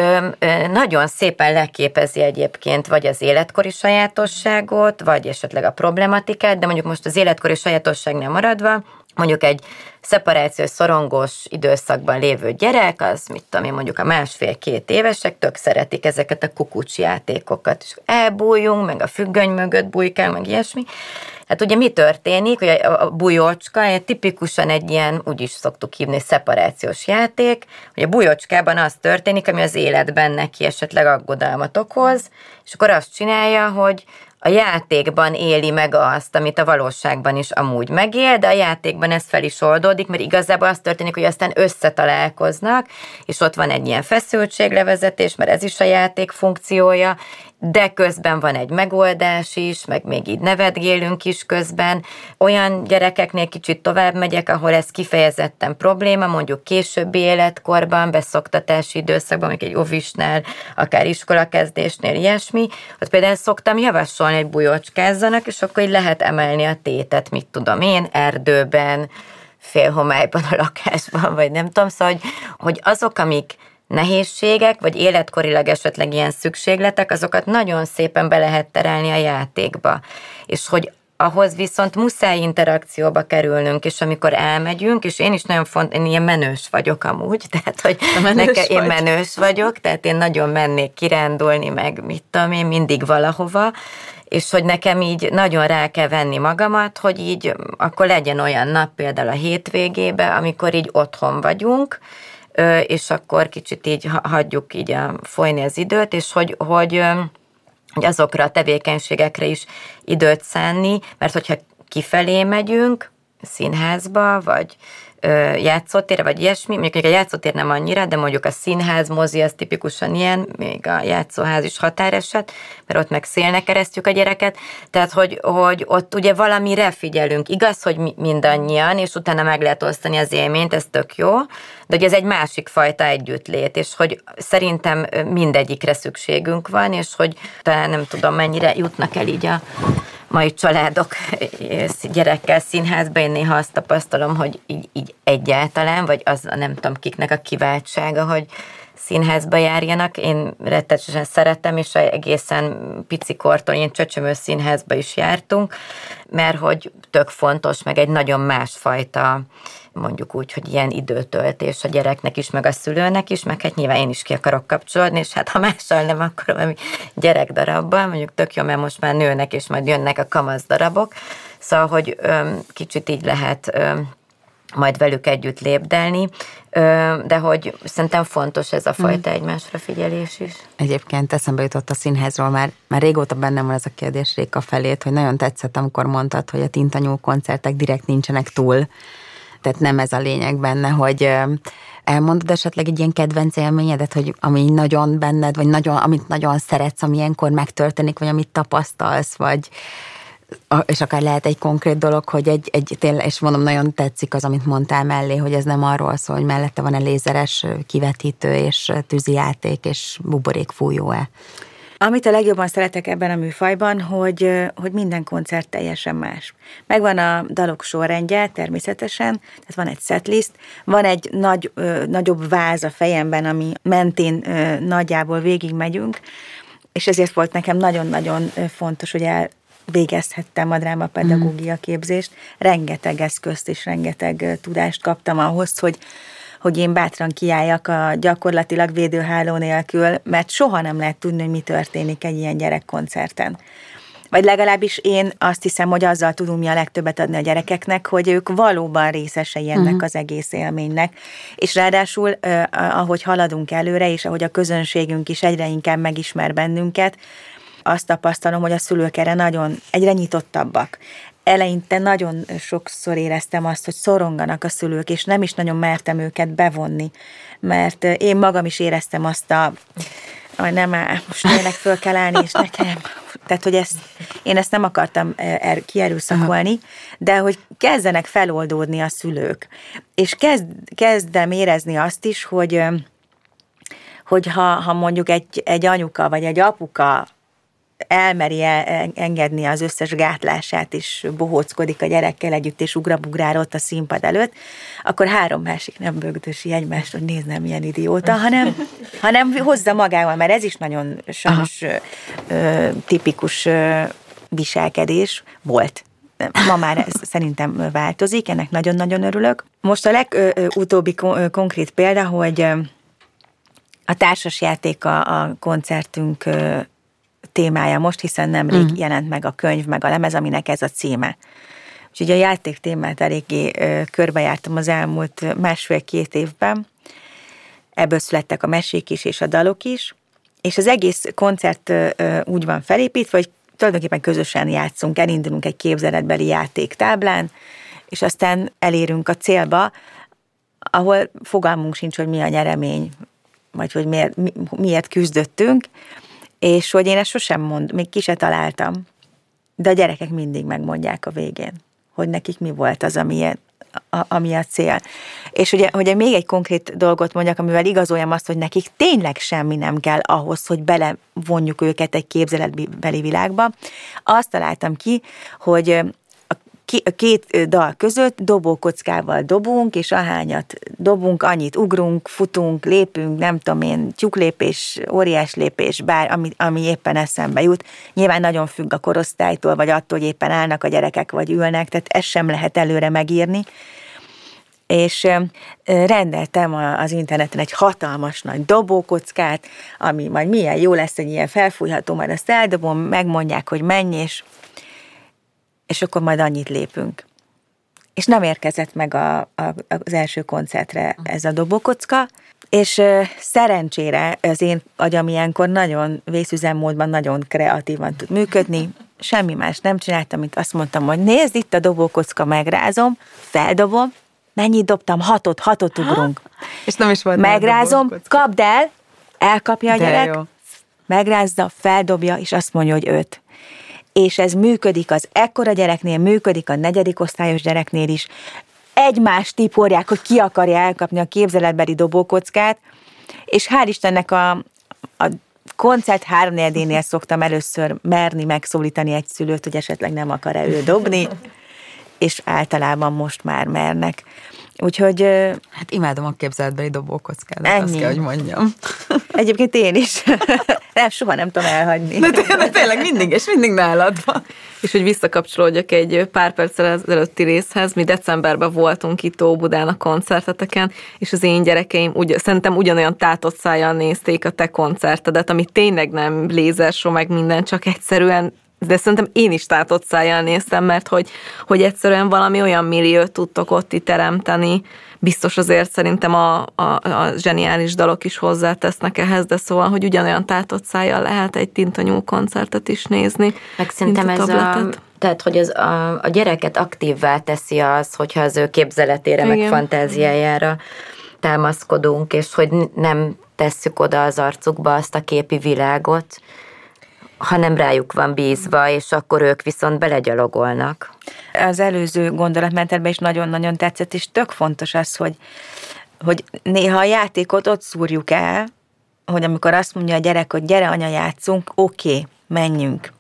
nagyon szépen leképezi egyébként vagy az életkori sajátosságot, vagy esetleg a problematikát, de mondjuk most az életkori sajátosságnál maradva, mondjuk egy szeparációs, szorongós időszakban lévő gyerek, az mit tudom én, mondjuk a másfél-két évesek tök szeretik ezeket a kukucs játékokat, és elbújjunk, meg a függöny mögött bújkál, meg ilyesmi. Hát ugye mi történik, hogy a bujocska egy tipikusan egy ilyen, úgy is szoktuk hívni, szeparációs játék, hogy a bujocskában az történik, ami az életben neki esetleg aggodalmat okoz, és akkor azt csinálja, hogy a játékban éli meg azt, amit a valóságban is amúgy megél, de a játékban ez fel is oldódik, mert igazából az történik, hogy aztán összetalálkoznak, és ott van egy ilyen feszültséglevezetés, mert ez is a játék funkciója, de közben van egy megoldás is, meg még így nevetgélünk is közben. Olyan gyerekeknél kicsit tovább megyek, ahol ez kifejezetten probléma, mondjuk későbbi életkorban, beszoktatási időszakban, mondjuk egy ovisnál, akár iskolakezdésnél, ilyesmi, ott például szoktam javasolni, hogy bujocskázzanak, és akkor így lehet emelni a tétet, mit tudom én, erdőben, félhomályban a lakásban, vagy nem tudom, szóval, hogy, hogy azok, amik nehézségek, vagy életkorilag esetleg ilyen szükségletek, azokat nagyon szépen be lehet terelni a játékba. És hogy ahhoz viszont muszáj interakcióba kerülnünk, és amikor elmegyünk, és én is nagyon font, én ilyen menős vagyok amúgy, tehát hogy nekem, én menős vagyok, tehát én nagyon mennék kirándulni, meg mit tudom én, mindig valahova, és hogy nekem így nagyon rá kell venni magamat, hogy így akkor legyen olyan nap például a hétvégébe, amikor így otthon vagyunk, és akkor kicsit így hagyjuk így folyni az időt, és hogy, hogy, hogy azokra a tevékenységekre is időt szánni, mert hogyha kifelé megyünk, színházba, vagy játszótér, vagy ilyesmi, mondjuk a játszótér nem annyira, de mondjuk a színház, mozi az tipikusan ilyen, még a játszóház is határeset, mert ott meg szélnek keresztjük a gyereket, tehát hogy, hogy ott ugye valamire figyelünk, igaz, hogy mindannyian, és utána meg lehet osztani az élményt, ez tök jó, de hogy ez egy másik fajta együttlét, és hogy szerintem mindegyikre szükségünk van, és hogy talán nem tudom mennyire jutnak el így a mai családok gyerekkel színházba, én néha azt tapasztalom, hogy így, így egyáltalán, vagy az nem tudom kiknek a kiváltsága, hogy színházba járjanak. Én rettetesen szeretem, és egészen picikortól én csöcsömő színházba is jártunk, mert hogy tök fontos, meg egy nagyon másfajta mondjuk úgy, hogy ilyen időtöltés a gyereknek is, meg a szülőnek is, meg hát nyilván én is ki akarok kapcsolódni, és hát ha mással nem, akkor valami gyerekdarabban, mondjuk tök jó, mert most már nőnek, és majd jönnek a kamasz darabok, szóval, hogy öm, kicsit így lehet öm, majd velük együtt lépdelni, de hogy szerintem fontos ez a fajta mm. egymásra figyelés is. Egyébként eszembe jutott a színházról, már, már régóta bennem van ez a kérdés Réka felét, hogy nagyon tetszett, amikor mondtad, hogy a Tintanyú koncertek direkt nincsenek túl, tehát nem ez a lényeg benne, hogy elmondod esetleg egy ilyen kedvenc élményedet, hogy ami nagyon benned, vagy nagyon, amit nagyon szeretsz, ami ilyenkor megtörténik, vagy amit tapasztalsz, vagy és akár lehet egy konkrét dolog, hogy egy, egy tényleg, és mondom, nagyon tetszik az, amit mondtál mellé, hogy ez nem arról szól, hogy mellette van-e lézeres kivetítő, és tűzijáték, és buborék fújó-e. Amit a legjobban szeretek ebben a műfajban, hogy, hogy minden koncert teljesen más. Megvan a dalok sorrendje természetesen, tehát van egy setlist, van egy nagy, ö, nagyobb váz a fejemben, ami mentén ö, nagyjából végig megyünk, és ezért volt nekem nagyon-nagyon fontos, hogy el végezhettem a drámapedagógia képzést. Rengeteg eszközt és rengeteg tudást kaptam ahhoz, hogy, hogy én bátran kiálljak a gyakorlatilag védőháló nélkül, mert soha nem lehet tudni, hogy mi történik egy ilyen gyerekkoncerten. Vagy legalábbis én azt hiszem, hogy azzal tudunk mi a legtöbbet adni a gyerekeknek, hogy ők valóban részesei ennek uh-huh. az egész élménynek. És ráadásul, ahogy haladunk előre, és ahogy a közönségünk is egyre inkább megismer bennünket, azt tapasztalom, hogy a szülők erre nagyon egyre nyitottabbak. Eleinte nagyon sokszor éreztem azt, hogy szoronganak a szülők, és nem is nagyon mertem őket bevonni, mert én magam is éreztem azt a hogy nem áll, most tényleg föl kell állni, és nekem. Tehát, hogy ezt, én ezt nem akartam er, kierőszakolni, de hogy kezdenek feloldódni a szülők. És kezd, kezdem érezni azt is, hogy hogy ha, ha mondjuk egy, egy anyuka vagy egy apuka elmeri engedni az összes gátlását, és bohóckodik a gyerekkel együtt, és ugrabugrál ott a színpad előtt, akkor három másik nem bögdösi egymást, hogy nézd, nem ilyen idióta, hanem, hanem hozza magával, mert ez is nagyon sajnos ö, tipikus ö, viselkedés volt. Ma már ez szerintem változik, ennek nagyon-nagyon örülök. Most a legutóbbi konkrét példa, hogy a társasjáték a, a koncertünk témája most, hiszen nemrég uh-huh. jelent meg a könyv, meg a lemez, aminek ez a címe. Úgyhogy a játék témát eléggé ö, körbejártam az elmúlt másfél-két évben. Ebből születtek a mesék is és a dalok is. És az egész koncert ö, úgy van felépítve, hogy tulajdonképpen közösen játszunk, elindulunk egy képzeletbeli játéktáblán, és aztán elérünk a célba, ahol fogalmunk sincs, hogy mi a nyeremény, vagy hogy miért, mi, miért küzdöttünk, és hogy én ezt sosem mond, még ki se találtam, de a gyerekek mindig megmondják a végén, hogy nekik mi volt az, ami, a, ami a cél. És ugye, ugye még egy konkrét dolgot mondjak, amivel igazoljam azt, hogy nekik tényleg semmi nem kell ahhoz, hogy belevonjuk őket egy képzeletbeli világba. Azt találtam ki, hogy két dal között dobókockával dobunk, és ahányat dobunk, annyit ugrunk, futunk, lépünk, nem tudom én, tyúklépés, óriás lépés, bár ami, ami éppen eszembe jut. Nyilván nagyon függ a korosztálytól, vagy attól, hogy éppen állnak a gyerekek, vagy ülnek, tehát ezt sem lehet előre megírni. És rendeltem az interneten egy hatalmas nagy dobókockát, ami majd milyen jó lesz egy ilyen felfújható, majd azt eldobom, megmondják, hogy mennyi, és és akkor majd annyit lépünk. És nem érkezett meg a, a, az első koncertre ez a dobókocka, és szerencsére az én agyam ilyenkor nagyon vészüzemmódban nagyon kreatívan tud működni, semmi más nem csináltam, mint azt mondtam, hogy nézd itt a dobókocka, megrázom, feldobom, mennyit dobtam? Hatot, hatot ugrunk. Ha? És nem is volt Megrázom, kapd el, elkapja a gyerek, jó. megrázza, feldobja, és azt mondja, hogy öt és ez működik az ekkora gyereknél, működik a negyedik osztályos gyereknél is. Egymást tiporják, hogy ki akarja elkapni a képzeletbeli dobókockát, és hál' Istennek a, a koncert háromnegyedénél szoktam először merni megszólítani egy szülőt, hogy esetleg nem akar-e ő dobni, és általában most már mernek. Úgyhogy... Hát imádom a képzeletbeli dobókockádat, ennyi. azt kell, hogy mondjam. Egyébként én is. nem, soha nem tudom elhagyni. De, tényleg, tényleg mindig, és mindig nálad van. És hogy visszakapcsolódjak egy pár perccel ezelőtti részhez, mi decemberben voltunk itt Óbudán a koncerteteken, és az én gyerekeim ugy, szerintem ugyanolyan tátott szájjal nézték a te koncertedet, ami tényleg nem lézersó meg minden, csak egyszerűen de szerintem én is tátott szájjal néztem, mert hogy, hogy egyszerűen valami olyan milliót tudtok ott teremteni, biztos azért szerintem a, a, a zseniális dalok is hozzátesznek ehhez, de szóval, hogy ugyanolyan tátott szájjal lehet egy tintanyú koncertet is nézni. Meg szerintem ez a, tehát, hogy az, a, a gyereket aktívvá teszi az, hogyha az ő képzeletére, Igen. meg fantáziájára támaszkodunk, és hogy nem tesszük oda az arcukba azt a képi világot, hanem rájuk van bízva, és akkor ők viszont belegyalogolnak. Az előző gondolatmenetben is nagyon-nagyon tetszett, és tök fontos az, hogy, hogy néha a játékot ott szúrjuk el, hogy amikor azt mondja a gyerek, hogy gyere anya, játszunk, oké, okay, menjünk.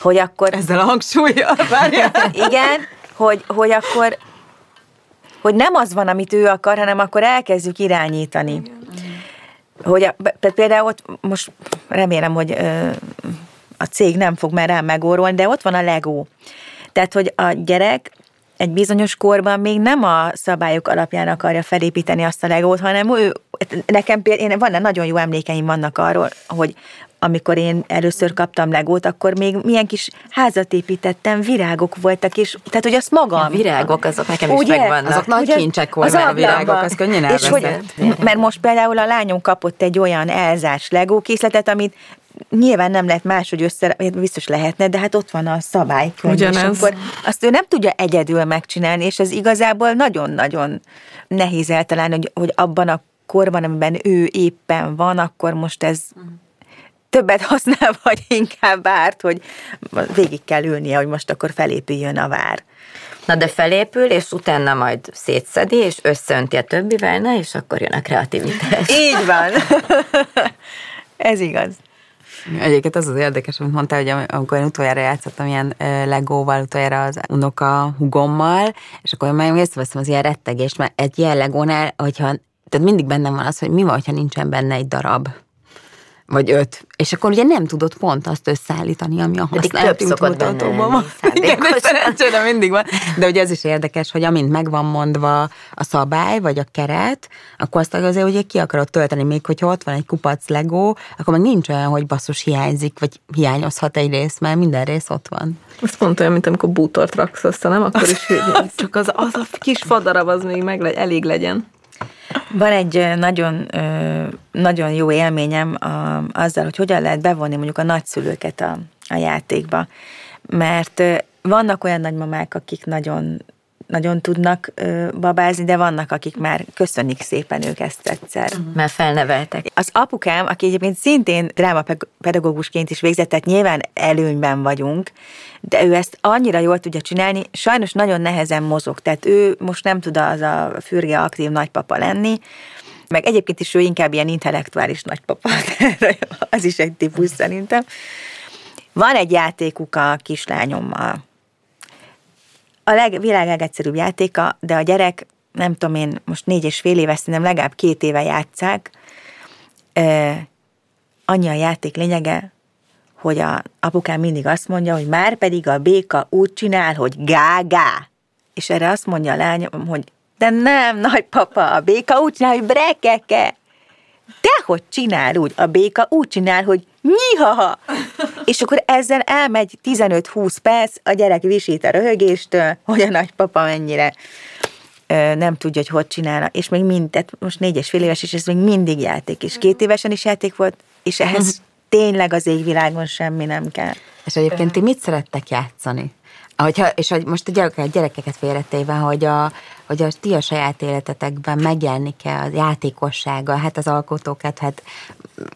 Hogy akkor... Ezzel a hangsúlyjal, Igen, hogy, hogy akkor hogy nem az van, amit ő akar, hanem akkor elkezdjük irányítani. Igen. hogy a, például ott most remélem, hogy a cég nem fog már rám megórolni, de ott van a Lego. Tehát, hogy a gyerek egy bizonyos korban még nem a szabályok alapján akarja felépíteni azt a legót, hanem ő, nekem például, én, van, nagyon jó emlékeim vannak arról, hogy amikor én először kaptam legót, akkor még milyen kis házat építettem, virágok voltak, és tehát, hogy azt magam... A virágok, azok nekem is ugye? megvannak. Azok nagy ugye, kincsek voltak, a virágok, az könnyen és hogy, Mert most például a lányom kapott egy olyan elzás legó készletet, amit nyilván nem lehet máshogy össze, biztos lehetne, de hát ott van a szabály. Ugyanez. Akkor azt ő nem tudja egyedül megcsinálni, és ez igazából nagyon-nagyon nehéz eltalálni, hogy, hogy abban a korban, amiben ő éppen van, akkor most ez többet használ, vagy inkább árt, hogy végig kell ülnie, hogy most akkor felépüljön a vár. Na de felépül, és utána majd szétszedi, és összeönti a többivel, na, és akkor jön a kreativitás. Így van. Ez igaz. Egyébként az az érdekes, amit mondtál, hogy amikor én utoljára játszottam ilyen legóval, utoljára az unoka hugommal, és akkor én észreveszem az ilyen rettegést, mert egy ilyen legónál, hogyha, tehát mindig bennem van az, hogy mi van, ha nincsen benne egy darab vagy öt. És akkor ugye nem tudod pont azt összeállítani, ami a használati útmutatóban van. Igen, szerencsére mindig van. De ugye ez is érdekes, hogy amint meg van mondva a szabály, vagy a keret, akkor azt azért ugye ki akarod tölteni, még hogyha ott van egy kupac legó, akkor meg nincs olyan, hogy basszus hiányzik, vagy hiányozhat egy rész, mert minden rész ott van. Azt pont olyan, mint amikor bútort raksz össze, nem? Akkor is csak az, az a kis fadarab az még meg elég legyen. Van egy nagyon, nagyon jó élményem azzal, hogy hogyan lehet bevonni mondjuk a nagyszülőket a, a játékba. Mert vannak olyan nagymamák, akik nagyon nagyon tudnak ö, babázni, de vannak, akik már köszönik szépen ők ezt egyszer. Uh-huh. Mert felneveltek. Az apukám, aki egyébként szintén drámapedagógusként is végzett, tehát nyilván előnyben vagyunk, de ő ezt annyira jól tudja csinálni, sajnos nagyon nehezen mozog, tehát ő most nem tud az a fürge aktív nagypapa lenni, meg egyébként is ő inkább ilyen intellektuális nagypapa, az is egy típus szerintem. Van egy játékuk a kislányommal, a leg, világ legegyszerűbb játéka, de a gyerek, nem tudom én, most négy és fél éves, szerintem legalább két éve játszák. E, annyi a játék lényege, hogy a apukám mindig azt mondja, hogy már pedig a béka úgy csinál, hogy gá-gá. És erre azt mondja a lányom, hogy de nem, nagypapa, a béka úgy csinál, hogy brekeke. Dehogy csinál úgy, a béka úgy csinál, hogy nyihaha! És akkor ezzel elmegy 15-20 perc, a gyerek visít a röhögéstől, hogy a nagypapa mennyire nem tudja, hogy hogy csinálna, és még mind, tehát most négyes fél éves, és ez még mindig játék, és két évesen is játék volt, és ehhez tényleg az égvilágon semmi nem kell. És egyébként ti mit szerettek játszani? Ahogyha, és hogy most a gyerekeket, gyerekeket félretéve, hogy a, hogy a ti a saját életetekben megjelenik-e a játékossága, hát az alkotókat, hát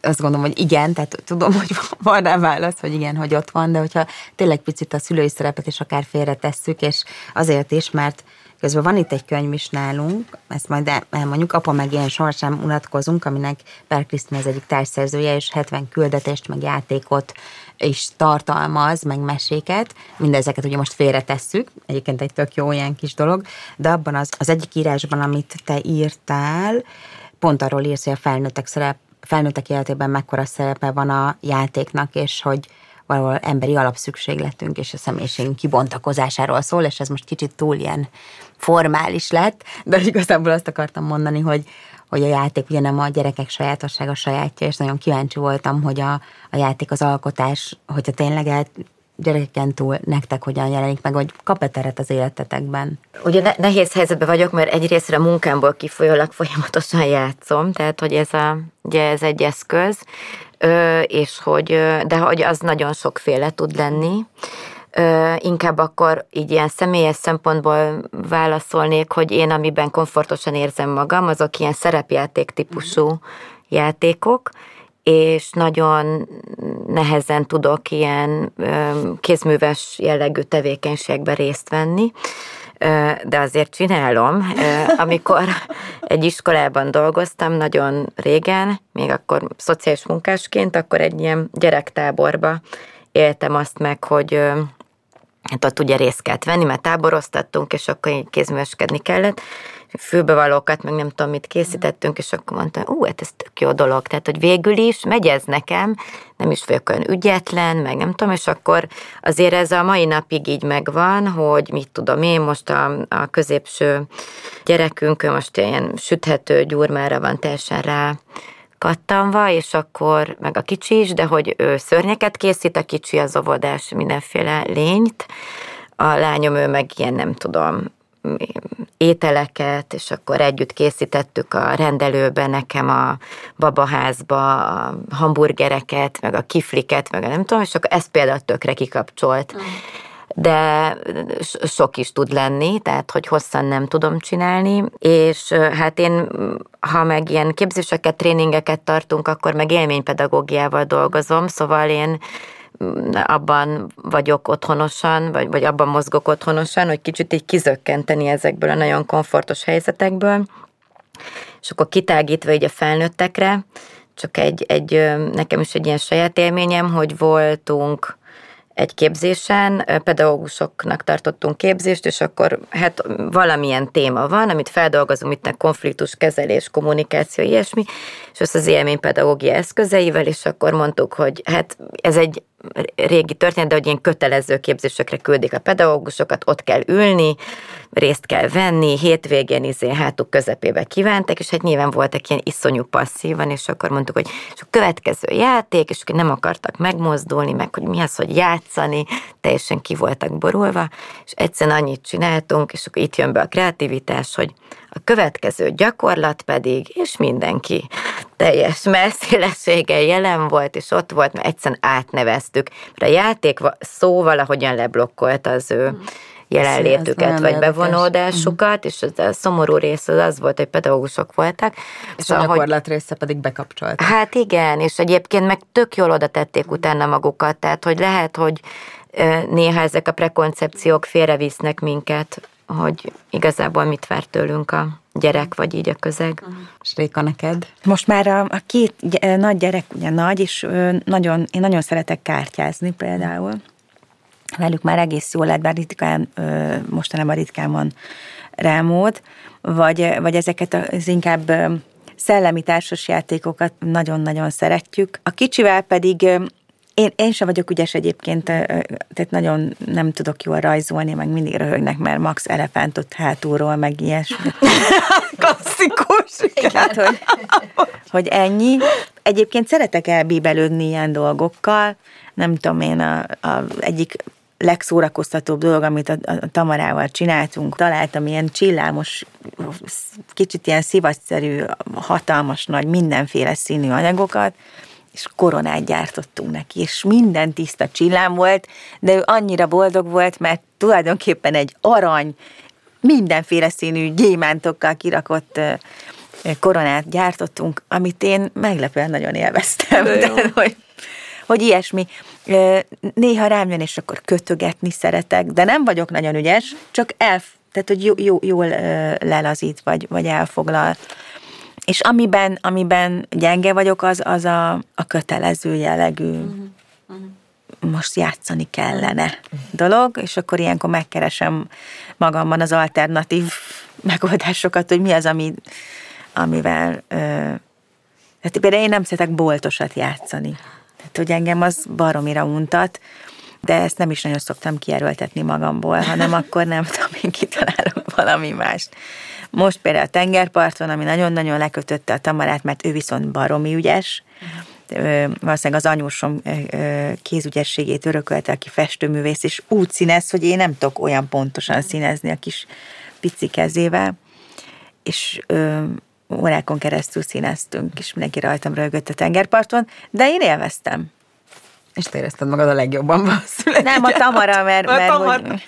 azt gondolom, hogy igen, tehát tudom, hogy van rá válasz, hogy igen, hogy ott van, de hogyha tényleg picit a szülői szerepet is akár félretesszük, és azért is, mert Közben van itt egy könyv is nálunk, ezt majd elmondjuk, apa meg ilyen sohasem unatkozunk, aminek Per Krisztina az egyik társszerzője, és 70 küldetést, meg játékot is tartalmaz, meg meséket. Mindezeket ugye most félretesszük, egyébként egy tök jó ilyen kis dolog, de abban az, az egyik írásban, amit te írtál, pont arról írsz, hogy a felnőttek, szerep, felnőttek életében mekkora szerepe van a játéknak, és hogy valahol emberi alapszükségletünk és a személyiségünk kibontakozásáról szól, és ez most kicsit túl ilyen formális lett, de igazából azt akartam mondani, hogy, hogy a játék ugye nem a gyerekek sajátossága sajátja, és nagyon kíváncsi voltam, hogy a, a játék, az alkotás, hogyha tényleg el, gyerekeken túl nektek hogyan jelenik meg, hogy kap-e teret az életetekben? Ugye ne- nehéz helyzetben vagyok, mert egyrészt a munkámból kifolyólag folyamatosan játszom, tehát hogy ez, a, ugye ez egy eszköz, és hogy, de hogy az nagyon sokféle tud lenni. Inkább akkor így ilyen személyes szempontból válaszolnék, hogy én amiben komfortosan érzem magam, azok ilyen szerepjáték típusú játékok, és nagyon nehezen tudok ilyen kézműves jellegű tevékenységben részt venni de azért csinálom. Amikor egy iskolában dolgoztam nagyon régen, még akkor szociális munkásként, akkor egy ilyen gyerektáborba éltem azt meg, hogy hát ott ugye részt kellett venni, mert táboroztattunk, és akkor így kézműveskedni kellett, fülbevalókat, meg nem tudom mit készítettünk, és akkor mondtam, ú, hát ez tök jó dolog, tehát, hogy végül is megy ez nekem, nem is vagyok olyan ügyetlen, meg nem tudom, és akkor azért ez a mai napig így megvan, hogy mit tudom én, most a, a középső gyerekünk, ő most ilyen süthető gyurmára van teljesen rá kattanva, és akkor, meg a kicsi is, de hogy ő szörnyeket készít, a kicsi az óvodás mindenféle lényt, a lányom ő meg ilyen, nem tudom, ételeket, és akkor együtt készítettük a rendelőben nekem a babaházba a hamburgereket, meg a kifliket, meg a nem tudom, és akkor ez például tökre kikapcsolt. Mm de sok is tud lenni, tehát hogy hosszan nem tudom csinálni, és hát én, ha meg ilyen képzéseket, tréningeket tartunk, akkor meg élménypedagógiával dolgozom, szóval én abban vagyok otthonosan, vagy, vagy abban mozgok otthonosan, hogy kicsit így kizökkenteni ezekből a nagyon komfortos helyzetekből, és akkor kitágítva így a felnőttekre, csak egy, egy, nekem is egy ilyen saját élményem, hogy voltunk egy képzésen, pedagógusoknak tartottunk képzést, és akkor hát valamilyen téma van, amit feldolgozunk, itt konfliktus kezelés, kommunikáció, ilyesmi, és azt az élménypedagógia eszközeivel, és akkor mondtuk, hogy hát ez egy régi történet, de hogy ilyen kötelező képzésekre küldik a pedagógusokat, ott kell ülni, részt kell venni, hétvégén izé hátuk közepébe kívántak, és hát nyilván voltak ilyen iszonyú passzívan, és akkor mondtuk, hogy és a következő játék, és akkor nem akartak megmozdulni, meg hogy mi az, hogy játszani, teljesen ki voltak borulva, és egyszerűen annyit csináltunk, és akkor itt jön be a kreativitás, hogy a következő gyakorlat pedig, és mindenki teljes messzélességgel jelen volt, és ott volt, mert egyszerűen átneveztük. Mert a játék szó valahogyan leblokkolta az ő jelenlétüket, vagy bevonódásukat, és az a szomorú rész az az volt, hogy pedagógusok voltak. És szóval, a gyakorlat hogy, része pedig bekapcsolt. Hát igen, és egyébként meg tök jól oda tették utána magukat, tehát hogy lehet, hogy néha ezek a prekoncepciók félrevisznek minket, hogy igazából mit vár tőlünk a gyerek, vagy így a közeg. És Réka, neked? Most már a, a két nagy gyerek ugye nagy, és nagyon, én nagyon szeretek kártyázni például. Velük már egész jól lehet, bár ritkán, mostanában ritkán van rámód, vagy, vagy ezeket az inkább szellemi társasjátékokat nagyon-nagyon szeretjük. A kicsivel pedig én, én sem vagyok ügyes egyébként, tehát nagyon nem tudok jól rajzolni, meg mindig röhögnek, mert Max elefántot hátulról, meg ilyesmi. Klasszikus! Igen, hogy, hogy ennyi. Egyébként szeretek elbíbelődni ilyen dolgokkal. Nem tudom én, a, a egyik legszórakoztatóbb dolog, amit a, a Tamarával csináltunk, találtam ilyen csillámos, kicsit ilyen szivatszerű, hatalmas nagy, mindenféle színű anyagokat, és koronát gyártottunk neki, és minden tiszta csillám volt, de ő annyira boldog volt, mert tulajdonképpen egy arany, mindenféle színű gyémántokkal kirakott koronát gyártottunk, amit én meglepően nagyon élveztem. De, hogy, hogy ilyesmi. Néha rám jön, és akkor kötögetni szeretek, de nem vagyok nagyon ügyes, csak el, tehát, hogy jó, jó, jól lelazít, vagy, vagy elfoglal. És amiben, amiben gyenge vagyok, az, az a, a kötelező jellegű, uh-huh. most játszani kellene dolog, és akkor ilyenkor megkeresem magamban az alternatív megoldásokat, hogy mi az, ami, amivel... Ö, tehát például én nem szeretek boltosat játszani. Tehát, hogy engem az baromira untat, de ezt nem is nagyon szoktam kierőltetni magamból, hanem akkor nem tudom, én kitalálok valami mást. Most például a tengerparton, ami nagyon-nagyon lekötötte a Tamarát, mert ő viszont baromi ügyes, valószínűleg az anyósom kézügyességét örökölte, aki festőművész, és úgy színez, hogy én nem tudok olyan pontosan színezni a kis pici kezével, és ö, órákon keresztül színeztünk, és mindenki rajtam rögött a tengerparton, de én élveztem. És te érezted magad a legjobban valószínűleg. Nem a Tamara, mert, mert hogy,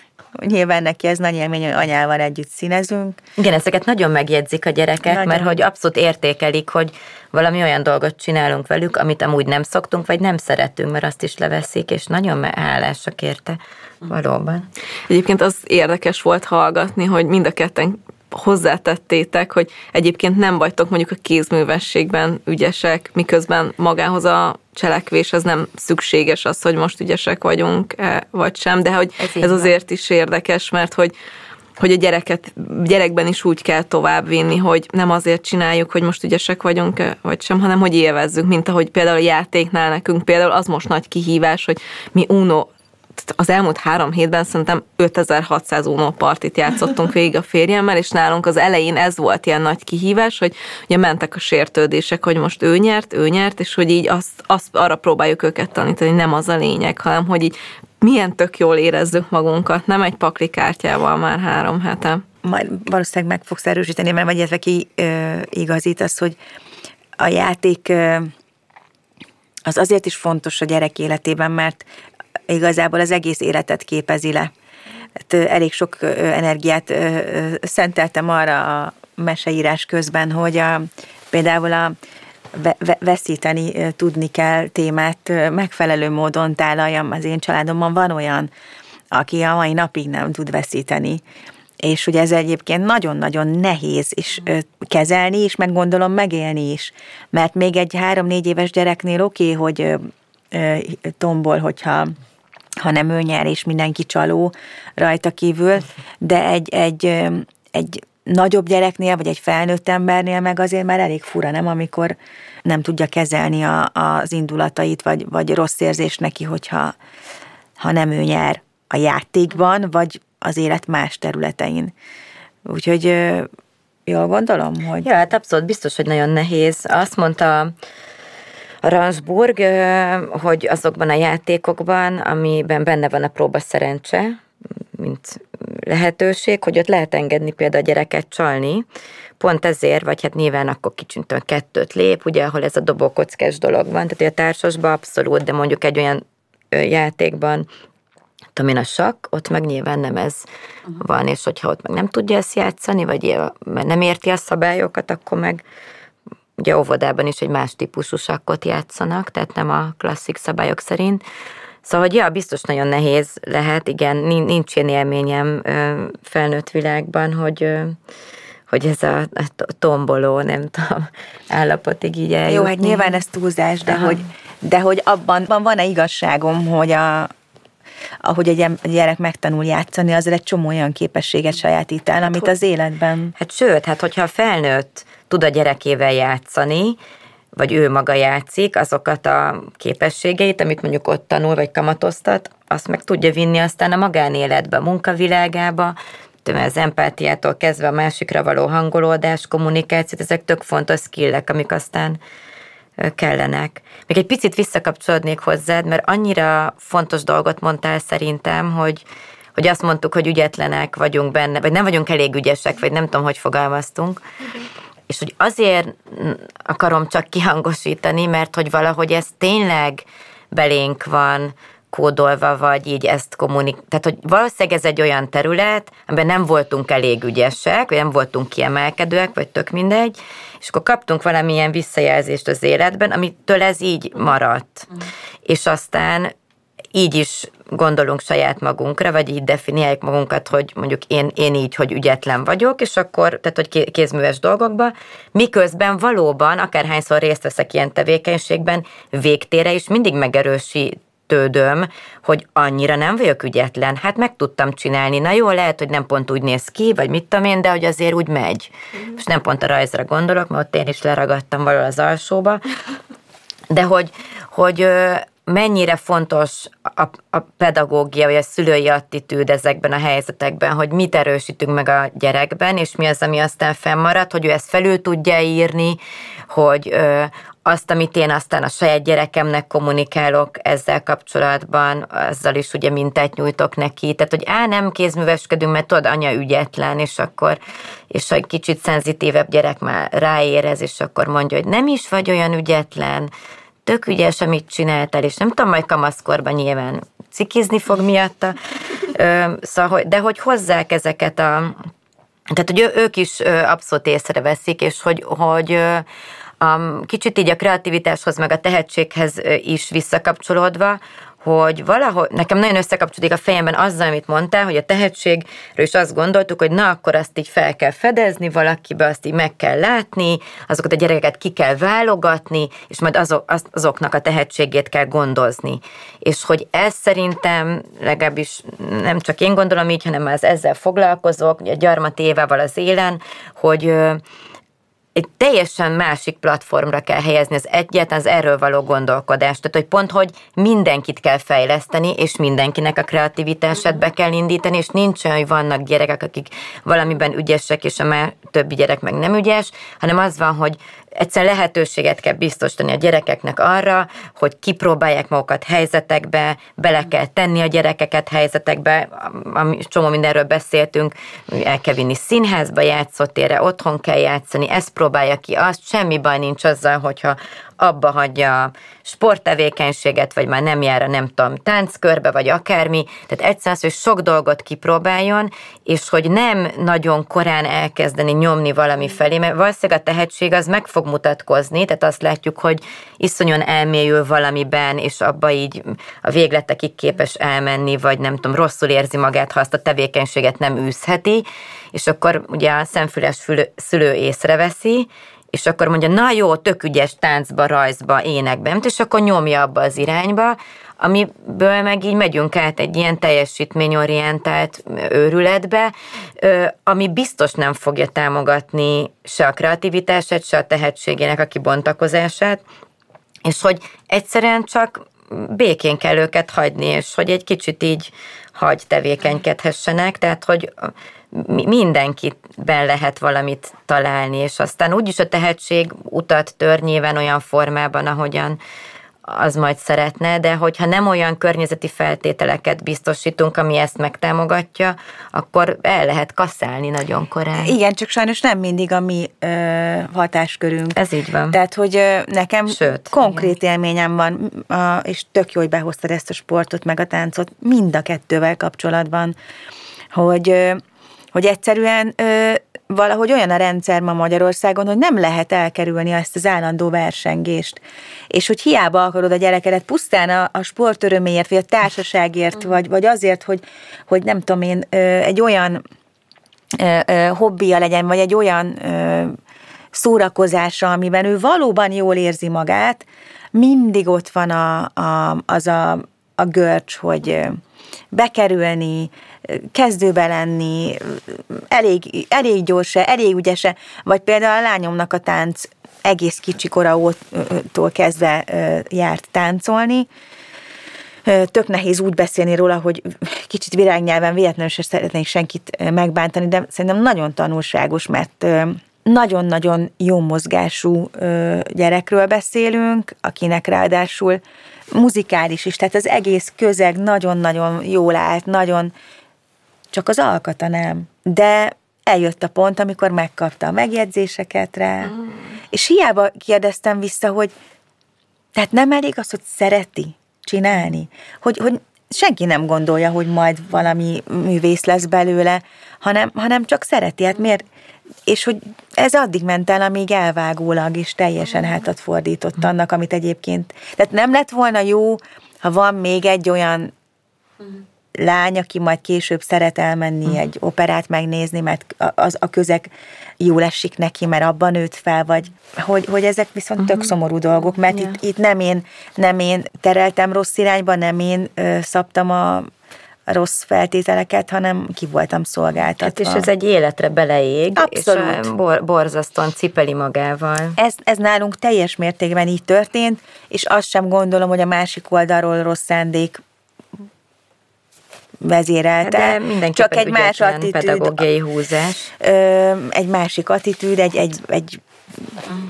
nyilván neki ez nagy élmény, hogy anyával együtt színezünk. Igen, ezeket nagyon megjegyzik a gyerekek, nagyon. mert hogy abszolút értékelik, hogy valami olyan dolgot csinálunk velük, amit amúgy nem szoktunk, vagy nem szeretünk, mert azt is leveszik, és nagyon hálásak érte. Valóban. Egyébként az érdekes volt hallgatni, hogy mind a ketten hozzátettétek, hogy egyébként nem vagytok mondjuk a kézművességben ügyesek, miközben magához a cselekvés, az nem szükséges az, hogy most ügyesek vagyunk, vagy sem, de hogy ez, ez azért is érdekes, mert hogy hogy a gyereket, gyerekben is úgy kell továbbvinni, hogy nem azért csináljuk, hogy most ügyesek vagyunk, vagy sem, hanem hogy élvezzük, mint ahogy például a játéknál nekünk. Például az most nagy kihívás, hogy mi Uno az elmúlt három hétben szerintem 5600 Uno partit játszottunk végig a férjemmel, és nálunk az elején ez volt ilyen nagy kihívás, hogy ugye mentek a sértődések, hogy most ő nyert, ő nyert, és hogy így azt, azt arra próbáljuk őket tanítani, nem az a lényeg, hanem hogy így milyen tök jól érezzük magunkat, nem egy paklikártyával már három hete. Majd valószínűleg meg fogsz erősíteni, mert vagy illetve ki ö, igazítasz, hogy a játék ö, az azért is fontos a gyerek életében, mert igazából az egész életet képezi le. Hát, elég sok energiát szenteltem arra a meseírás közben, hogy a, például a veszíteni tudni kell témát megfelelő módon tálaljam. Az én családomban van olyan, aki a mai napig nem tud veszíteni. És ugye ez egyébként nagyon-nagyon nehéz is kezelni, és meg gondolom megélni is. Mert még egy három-négy éves gyereknél oké, okay, hogy tombol, hogyha ha nem ő nyer, és mindenki csaló rajta kívül, de egy, egy, egy nagyobb gyereknél, vagy egy felnőtt embernél meg azért már elég fura, nem? Amikor nem tudja kezelni a, az indulatait, vagy, vagy rossz érzés neki, hogyha ha nem ő nyer a játékban, vagy az élet más területein. Úgyhogy jól gondolom, hogy... Ja, hát abszolút biztos, hogy nagyon nehéz. Azt mondta Ransburg, hogy azokban a játékokban, amiben benne van a próba szerencse, mint lehetőség, hogy ott lehet engedni például a gyereket csalni, pont ezért, vagy hát nyilván akkor kicsintően kettőt lép, ugye, ahol ez a dobókockás dolog van, tehát a társasban abszolút, de mondjuk egy olyan játékban, amin a sakk, ott meg nyilván nem ez uh-huh. van, és hogyha ott meg nem tudja ezt játszani, vagy mert nem érti a szabályokat, akkor meg ugye óvodában is egy más típusú sakkot játszanak, tehát nem a klasszik szabályok szerint. Szóval, hogy ja, biztos nagyon nehéz lehet, igen, nincs ilyen élményem felnőtt világban, hogy hogy ez a, tomboló, nem tudom, állapotig így eljutni. Jó, hát nyilván ez túlzás, de hogy, de hogy abban van-e igazságom, hogy a, ahogy egy gyerek megtanul játszani, azért egy csomó olyan képességet sajátít el, amit az életben... Hát sőt, hát hogyha a felnőtt tud a gyerekével játszani, vagy ő maga játszik, azokat a képességeit, amit mondjuk ott tanul, vagy kamatoztat, azt meg tudja vinni aztán a magánéletbe, a munkavilágába, az empátiától kezdve a másikra való hangolódás, kommunikációt, ezek tök fontos skillek, amik aztán kellenek. Még egy picit visszakapcsolódnék hozzád, mert annyira fontos dolgot mondtál szerintem, hogy, hogy azt mondtuk, hogy ügyetlenek vagyunk benne, vagy nem vagyunk elég ügyesek, vagy nem tudom, hogy fogalmaztunk. Igen. És hogy azért akarom csak kihangosítani, mert hogy valahogy ez tényleg belénk van, kódolva, vagy így ezt kommunik... Tehát, hogy valószínűleg ez egy olyan terület, amiben nem voltunk elég ügyesek, vagy nem voltunk kiemelkedőek, vagy tök mindegy, és akkor kaptunk valamilyen visszajelzést az életben, amitől ez így maradt. Mm. És aztán így is gondolunk saját magunkra, vagy így definiáljuk magunkat, hogy mondjuk én, én így, hogy ügyetlen vagyok, és akkor, tehát hogy kézműves dolgokba, miközben valóban, akárhányszor részt veszek ilyen tevékenységben, végtére is mindig megerősít tődöm, hogy annyira nem vagyok ügyetlen, hát meg tudtam csinálni. Na jó, lehet, hogy nem pont úgy néz ki, vagy mit tudom én, de hogy azért úgy megy. Mm. És nem pont a rajzra gondolok, mert ott én is leragadtam valahol az alsóba. De hogy, hogy mennyire fontos a, a pedagógia, vagy a szülői attitűd ezekben a helyzetekben, hogy mit erősítünk meg a gyerekben, és mi az, ami aztán fennmarad, hogy ő ezt felül tudja írni, hogy ö, azt, amit én aztán a saját gyerekemnek kommunikálok ezzel kapcsolatban, azzal is ugye mintát nyújtok neki. Tehát, hogy á, nem kézműveskedünk, mert tudod, anya ügyetlen, és akkor, és egy kicsit szenzitívebb gyerek már ráérez, és akkor mondja, hogy nem is vagy olyan ügyetlen, tök ügyes, amit csináltál, és nem tudom, majd kamaszkorban nyilván cikizni fog miatta, szóval, de hogy hozzák ezeket a tehát, hogy ők is abszolút észreveszik, és hogy, hogy kicsit így a kreativitáshoz, meg a tehetséghez is visszakapcsolódva, hogy valahogy, nekem nagyon összekapcsolódik a fejemben azzal, amit mondtál, hogy a tehetségről is azt gondoltuk, hogy na, akkor azt így fel kell fedezni valakibe, azt így meg kell látni, azokat a gyerekeket ki kell válogatni, és majd azok, azoknak a tehetségét kell gondozni. És hogy ez szerintem, legalábbis nem csak én gondolom így, hanem az ezzel foglalkozok, a Gyarmat Évával az élen, hogy egy teljesen másik platformra kell helyezni az egyetlen az erről való gondolkodást. Tehát, hogy pont, hogy mindenkit kell fejleszteni, és mindenkinek a kreativitását be kell indítani, és nincs olyan, hogy vannak gyerekek, akik valamiben ügyesek, és a többi gyerek meg nem ügyes, hanem az van, hogy egyszer lehetőséget kell biztosítani a gyerekeknek arra, hogy kipróbálják magukat helyzetekbe, bele kell tenni a gyerekeket helyzetekbe, ami csomó mindenről beszéltünk, el kell vinni színházba, játszótérre, otthon kell játszani, ezt próbálja ki, azt semmi baj nincs azzal, hogyha abba hagyja a sporttevékenységet, vagy már nem jár a nem tudom, tánckörbe, vagy akármi. Tehát egyszerűen hogy sok dolgot kipróbáljon, és hogy nem nagyon korán elkezdeni nyomni valami felé, mert valószínűleg a tehetség az meg fog mutatkozni, tehát azt látjuk, hogy iszonyan elmélyül valamiben, és abba így a végletekig képes elmenni, vagy nem tudom, rosszul érzi magát, ha azt a tevékenységet nem űzheti, és akkor ugye a szemfüles szülő észreveszi, és akkor mondja, na jó, tök ügyes táncba, rajzba, énekben, és akkor nyomja abba az irányba, amiből meg így megyünk át egy ilyen teljesítményorientált őrületbe, ami biztos nem fogja támogatni se a kreativitását, se a tehetségének a kibontakozását, és hogy egyszerűen csak békén kell őket hagyni, és hogy egy kicsit így hagy tevékenykedhessenek, tehát hogy mindenkiben lehet valamit találni, és aztán úgyis a tehetség utat tör nyilván olyan formában, ahogyan az majd szeretne, de hogyha nem olyan környezeti feltételeket biztosítunk, ami ezt megtámogatja, akkor el lehet kaszálni nagyon korán. Igen, csak sajnos nem mindig a mi ö, hatáskörünk. Ez így van. Tehát, hogy ö, nekem Sőt, konkrét igen. élményem van, a, és tök jó, hogy behoztad ezt a sportot, meg a táncot, mind a kettővel kapcsolatban, hogy ö, hogy egyszerűen ö, valahogy olyan a rendszer ma Magyarországon, hogy nem lehet elkerülni ezt az állandó versengést. És hogy hiába akarod a gyerekedet pusztán a, a sport öröméért, vagy a társaságért, mm. vagy, vagy azért, hogy, hogy nem tudom én, ö, egy olyan ö, ö, hobbija legyen, vagy egy olyan ö, szórakozása, amiben ő valóban jól érzi magát, mindig ott van a, a, az a, a görcs, hogy bekerülni, kezdőbe lenni, elég, elég gyorsa, elég ügyese, vagy például a lányomnak a tánc egész kicsi koraótól kezdve járt táncolni, tök nehéz úgy beszélni róla, hogy kicsit virágnyelven véletlenül sem szeretnék senkit megbántani, de szerintem nagyon tanulságos, mert nagyon-nagyon jó mozgású gyerekről beszélünk, akinek ráadásul muzikális is, tehát az egész közeg nagyon-nagyon jól állt, nagyon csak az alkata nem. De eljött a pont, amikor megkapta a megjegyzéseket rá, mm. és hiába kérdeztem vissza, hogy tehát nem elég az, hogy szereti csinálni, hogy, hogy senki nem gondolja, hogy majd valami művész lesz belőle, hanem, hanem csak szereti. Hát miért? És hogy ez addig ment el, amíg elvágólag is teljesen hátat fordított annak, amit egyébként... Tehát nem lett volna jó, ha van még egy olyan lány, aki majd később szeret elmenni hmm. egy operát megnézni, mert az a közeg jól esik neki, mert abban nőtt fel, vagy hogy, hogy ezek viszont uh-huh. tök szomorú dolgok, mert yeah. itt, itt nem, én, nem én tereltem rossz irányba, nem én ö, szabtam a rossz feltételeket, hanem ki voltam szolgáltatva. Hát és ez egy életre beleég, Abszolút. és bor, borzasztóan cipeli magával. Ez, ez nálunk teljes mértékben így történt, és azt sem gondolom, hogy a másik oldalról rossz szándék vezérelte. De mindenképpen Csak egy más attitűd. pedagógiai húzás. Ö, egy másik attitűd, egy, egy, egy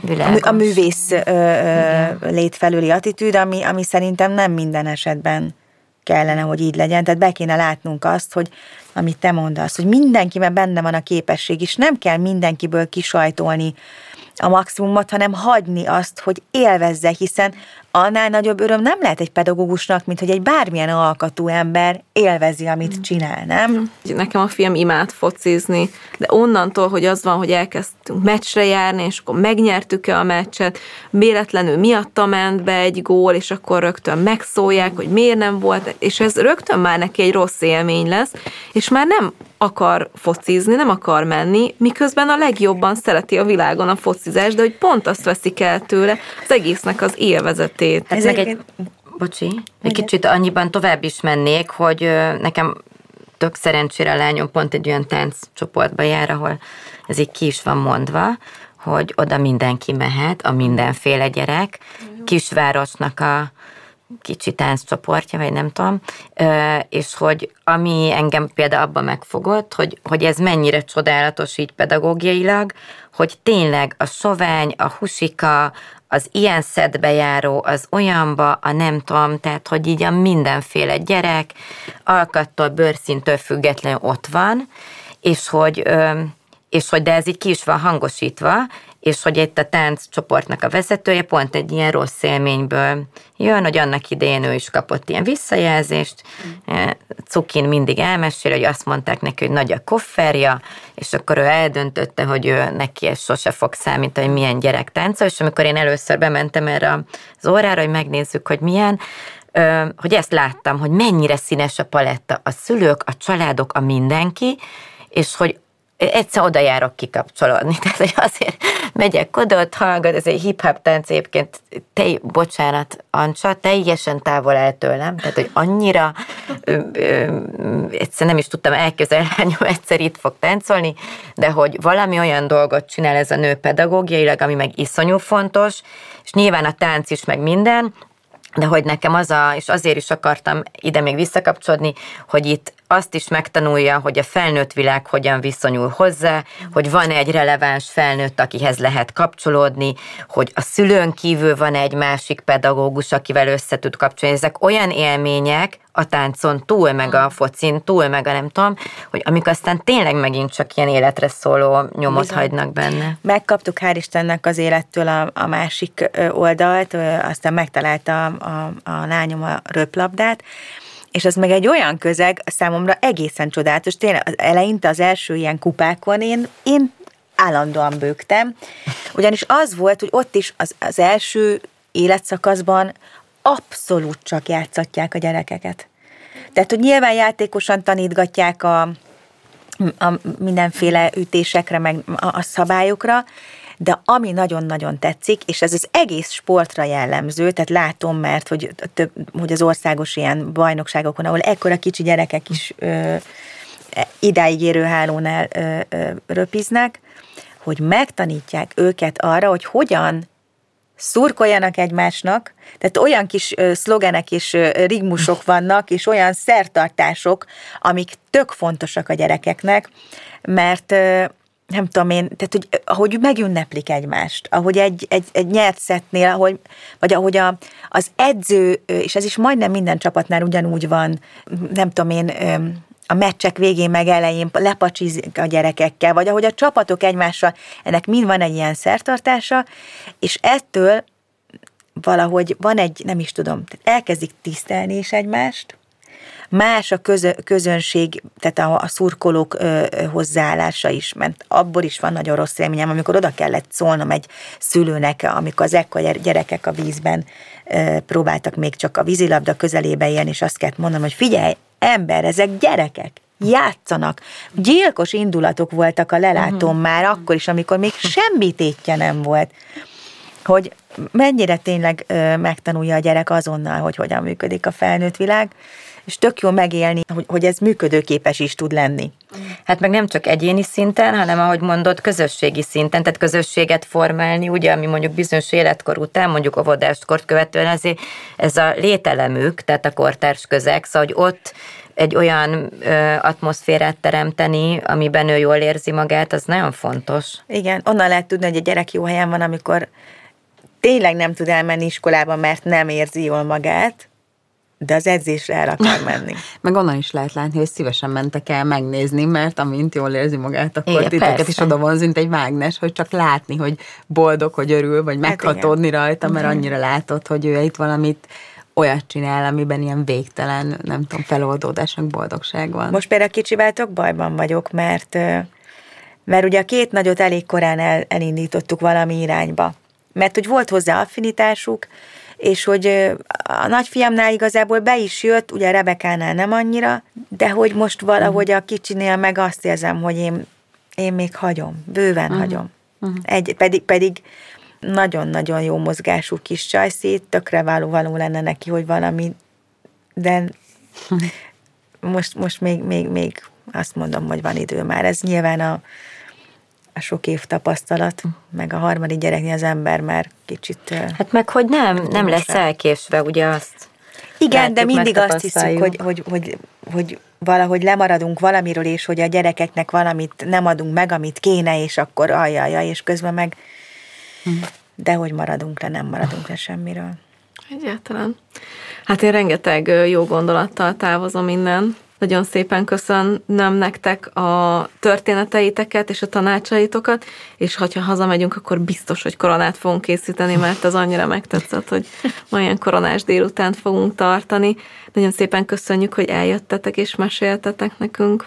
Világos. a művész ö, ö, létfelüli attitűd, ami, ami szerintem nem minden esetben kellene, hogy így legyen. Tehát be kéne látnunk azt, hogy amit te mondasz, hogy mindenkiben benne van a képesség, és nem kell mindenkiből kisajtolni a maximumot, hanem hagyni azt, hogy élvezze, hiszen annál nagyobb öröm nem lehet egy pedagógusnak, mint hogy egy bármilyen alkatú ember élvezi, amit csinál, nem? Nekem a film imád focizni, de onnantól, hogy az van, hogy elkezdtünk meccsre járni, és akkor megnyertük-e a meccset, véletlenül miatta ment be egy gól, és akkor rögtön megszólják, hogy miért nem volt, és ez rögtön már neki egy rossz élmény lesz, és már nem akar focizni, nem akar menni, miközben a legjobban szereti a világon a focizást, de hogy pont azt veszik el tőle az egésznek az élvezetét. Ez meg egy, bocsi, egy kicsit annyiban tovább is mennék, hogy nekem tök szerencsére a lányom pont egy olyan csoportba jár, ahol ez így ki is van mondva, hogy oda mindenki mehet, a mindenféle gyerek, kisvárosnak a kicsi tánccsoportja, vagy nem tudom, és hogy ami engem például abban megfogott, hogy, hogy ez mennyire csodálatos így pedagógiailag, hogy tényleg a sovány, a husika, az ilyen szedbe járó, az olyanba, a nem tudom, tehát hogy így a mindenféle gyerek alkattól, bőrszintől függetlenül ott van, és hogy, és hogy de ez így ki is van hangosítva, és hogy itt a tánc csoportnak a vezetője pont egy ilyen rossz élményből jön, hogy annak idején ő is kapott ilyen visszajelzést, mm. Cukin mindig elmesél, hogy azt mondták neki, hogy nagy a kofferja, és akkor ő eldöntötte, hogy ő neki ez sose fog számítani, hogy milyen gyerek táncol, és amikor én először bementem erre az órára, hogy megnézzük, hogy milyen, hogy ezt láttam, hogy mennyire színes a paletta, a szülők, a családok, a mindenki, és hogy egyszer oda járok kikapcsolódni, tehát hogy azért megyek oda, ott hallgat, ez egy hip-hop tánc egyébként, te, bocsánat, Ancsa, teljesen távol el tőlem, tehát hogy annyira ö, ö, egyszer nem is tudtam elképzelni, hogy egyszer itt fog táncolni, de hogy valami olyan dolgot csinál ez a nő pedagógiailag, ami meg iszonyú fontos, és nyilván a tánc is meg minden, de hogy nekem az a, és azért is akartam ide még visszakapcsolni, hogy itt azt is megtanulja, hogy a felnőtt világ hogyan viszonyul hozzá, hogy van egy releváns felnőtt, akihez lehet kapcsolódni, hogy a szülőn kívül van egy másik pedagógus, akivel össze tud kapcsolni. Ezek olyan élmények, a táncon túl, meg a focin túl, meg a nem tudom, hogy amik aztán tényleg megint csak ilyen életre szóló nyomot Bizony. hagynak benne. Megkaptuk hál' Istennek az élettől a, a másik oldalt, aztán megtalálta a, a, a lányom a röplabdát, és az meg egy olyan közeg számomra egészen csodálatos. Tényleg az eleinte az első ilyen kupákon én, én állandóan bőgtem, ugyanis az volt, hogy ott is az, az első életszakaszban abszolút csak játszatják a gyerekeket. Tehát, hogy nyilván játékosan tanítgatják a, a mindenféle ütésekre, meg a, a szabályokra, de ami nagyon-nagyon tetszik, és ez az egész sportra jellemző, tehát látom, mert hogy, több, hogy az országos ilyen bajnokságokon, ahol ekkora kicsi gyerekek is ö, idáig érő hálónál ö, ö, röpiznek, hogy megtanítják őket arra, hogy hogyan szurkoljanak egymásnak, tehát olyan kis szlogenek és rigmusok vannak, és olyan szertartások, amik tök fontosak a gyerekeknek, mert nem tudom én, tehát hogy ahogy megünneplik egymást, ahogy egy, egy, egy nyert szettnél, ahogy, vagy ahogy a, az edző, és ez is majdnem minden csapatnál ugyanúgy van, nem tudom én, a meccsek végén meg elején lepacsizik a gyerekekkel, vagy ahogy a csapatok egymással, ennek mind van egy ilyen szertartása, és ettől valahogy van egy, nem is tudom, elkezdik tisztelni is egymást, más a közö, közönség, tehát a, a szurkolók ö, hozzáállása is, mert abból is van nagyon rossz élményem, amikor oda kellett szólnom egy szülőnek, amikor az ekkor gyerekek a vízben ö, próbáltak még csak a vízilabda közelébe élni, és azt kellett mondanom, hogy figyelj, ember, ezek gyerekek, játszanak. Gyilkos indulatok voltak a lelátón uh-huh. már akkor is, amikor még semmi tétje nem volt. Hogy mennyire tényleg ö, megtanulja a gyerek azonnal, hogy hogyan működik a felnőtt világ és tök jó megélni, hogy, hogy ez működőképes is tud lenni. Hát meg nem csak egyéni szinten, hanem ahogy mondod, közösségi szinten, tehát közösséget formálni, ugye, ami mondjuk bizonyos életkor után, mondjuk óvodáskort követően, ezért ez a lételemük, tehát a kortárs közeg, szóval, hogy ott egy olyan ö, atmoszférát teremteni, amiben ő jól érzi magát, az nagyon fontos. Igen, onnan lehet tudni, hogy a gyerek jó helyen van, amikor tényleg nem tud elmenni iskolába, mert nem érzi jól magát, de az edzésre el akar menni. Meg onnan is lehet látni, hogy szívesen mentek el megnézni, mert amint jól érzi magát, akkor igen, titeket persze. is oda van mint egy mágnes, hogy csak látni, hogy boldog, hogy örül, vagy hát meghatódni igen. rajta, mert annyira látod, hogy ő itt valamit olyat csinál, amiben ilyen végtelen, nem tudom, feloldódásnak boldogság van. Most például kicsivel bajban vagyok, mert mert ugye a két nagyot elég korán el, elindítottuk valami irányba. Mert hogy volt hozzá affinitásuk, és hogy a nagyfiamnál igazából be is jött, ugye Rebekánál nem annyira, de hogy most valahogy a kicsinél meg azt érzem, hogy én, én még hagyom, bőven uh-huh. hagyom. Uh-huh. Egy, pedig, pedig nagyon-nagyon jó mozgású kis csajszét, tökre való, való lenne neki, hogy valami, de most, most még, még, még azt mondom, hogy van idő már. Ez nyilván a, a sok év tapasztalat, meg a harmadik gyereknél az ember már kicsit... Hát meg, hogy nem, nem lesz elkésve, ugye azt Igen, látjuk, de mindig azt hiszük, hogy, hogy, hogy, hogy valahogy lemaradunk valamiről, és hogy a gyerekeknek valamit nem adunk meg, amit kéne, és akkor ajjaja, és közben meg de hogy maradunk le, nem maradunk le semmiről. Egyáltalán. Hát én rengeteg jó gondolattal távozom innen, nagyon szépen köszönöm nektek a történeteiteket és a tanácsaitokat, és ha hazamegyünk, akkor biztos, hogy koronát fogunk készíteni, mert az annyira megtetszett, hogy ma ilyen koronás délután fogunk tartani. Nagyon szépen köszönjük, hogy eljöttetek és meséltetek nekünk.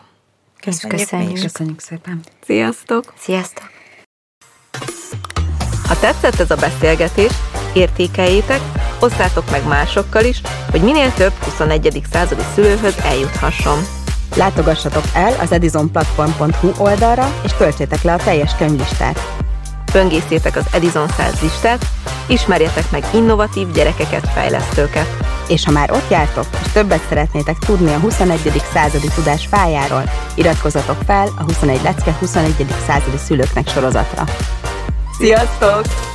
Köszönjük. Köszönjük, köszönjük szépen. Sziasztok! Sziasztok! Ha tetszett ez a beszélgetés, értékeljétek, osszátok meg másokkal is, hogy minél több 21. századi szülőhöz eljuthasson. Látogassatok el az edisonplatform.hu oldalra, és töltsétek le a teljes könyvlistát. Böngészétek az Edison 100 listát, ismerjetek meg innovatív gyerekeket, fejlesztőket. És ha már ott jártok, és többet szeretnétek tudni a 21. századi tudás fájáról, iratkozzatok fel a 21 lecke 21. századi szülőknek sorozatra. Sziasztok!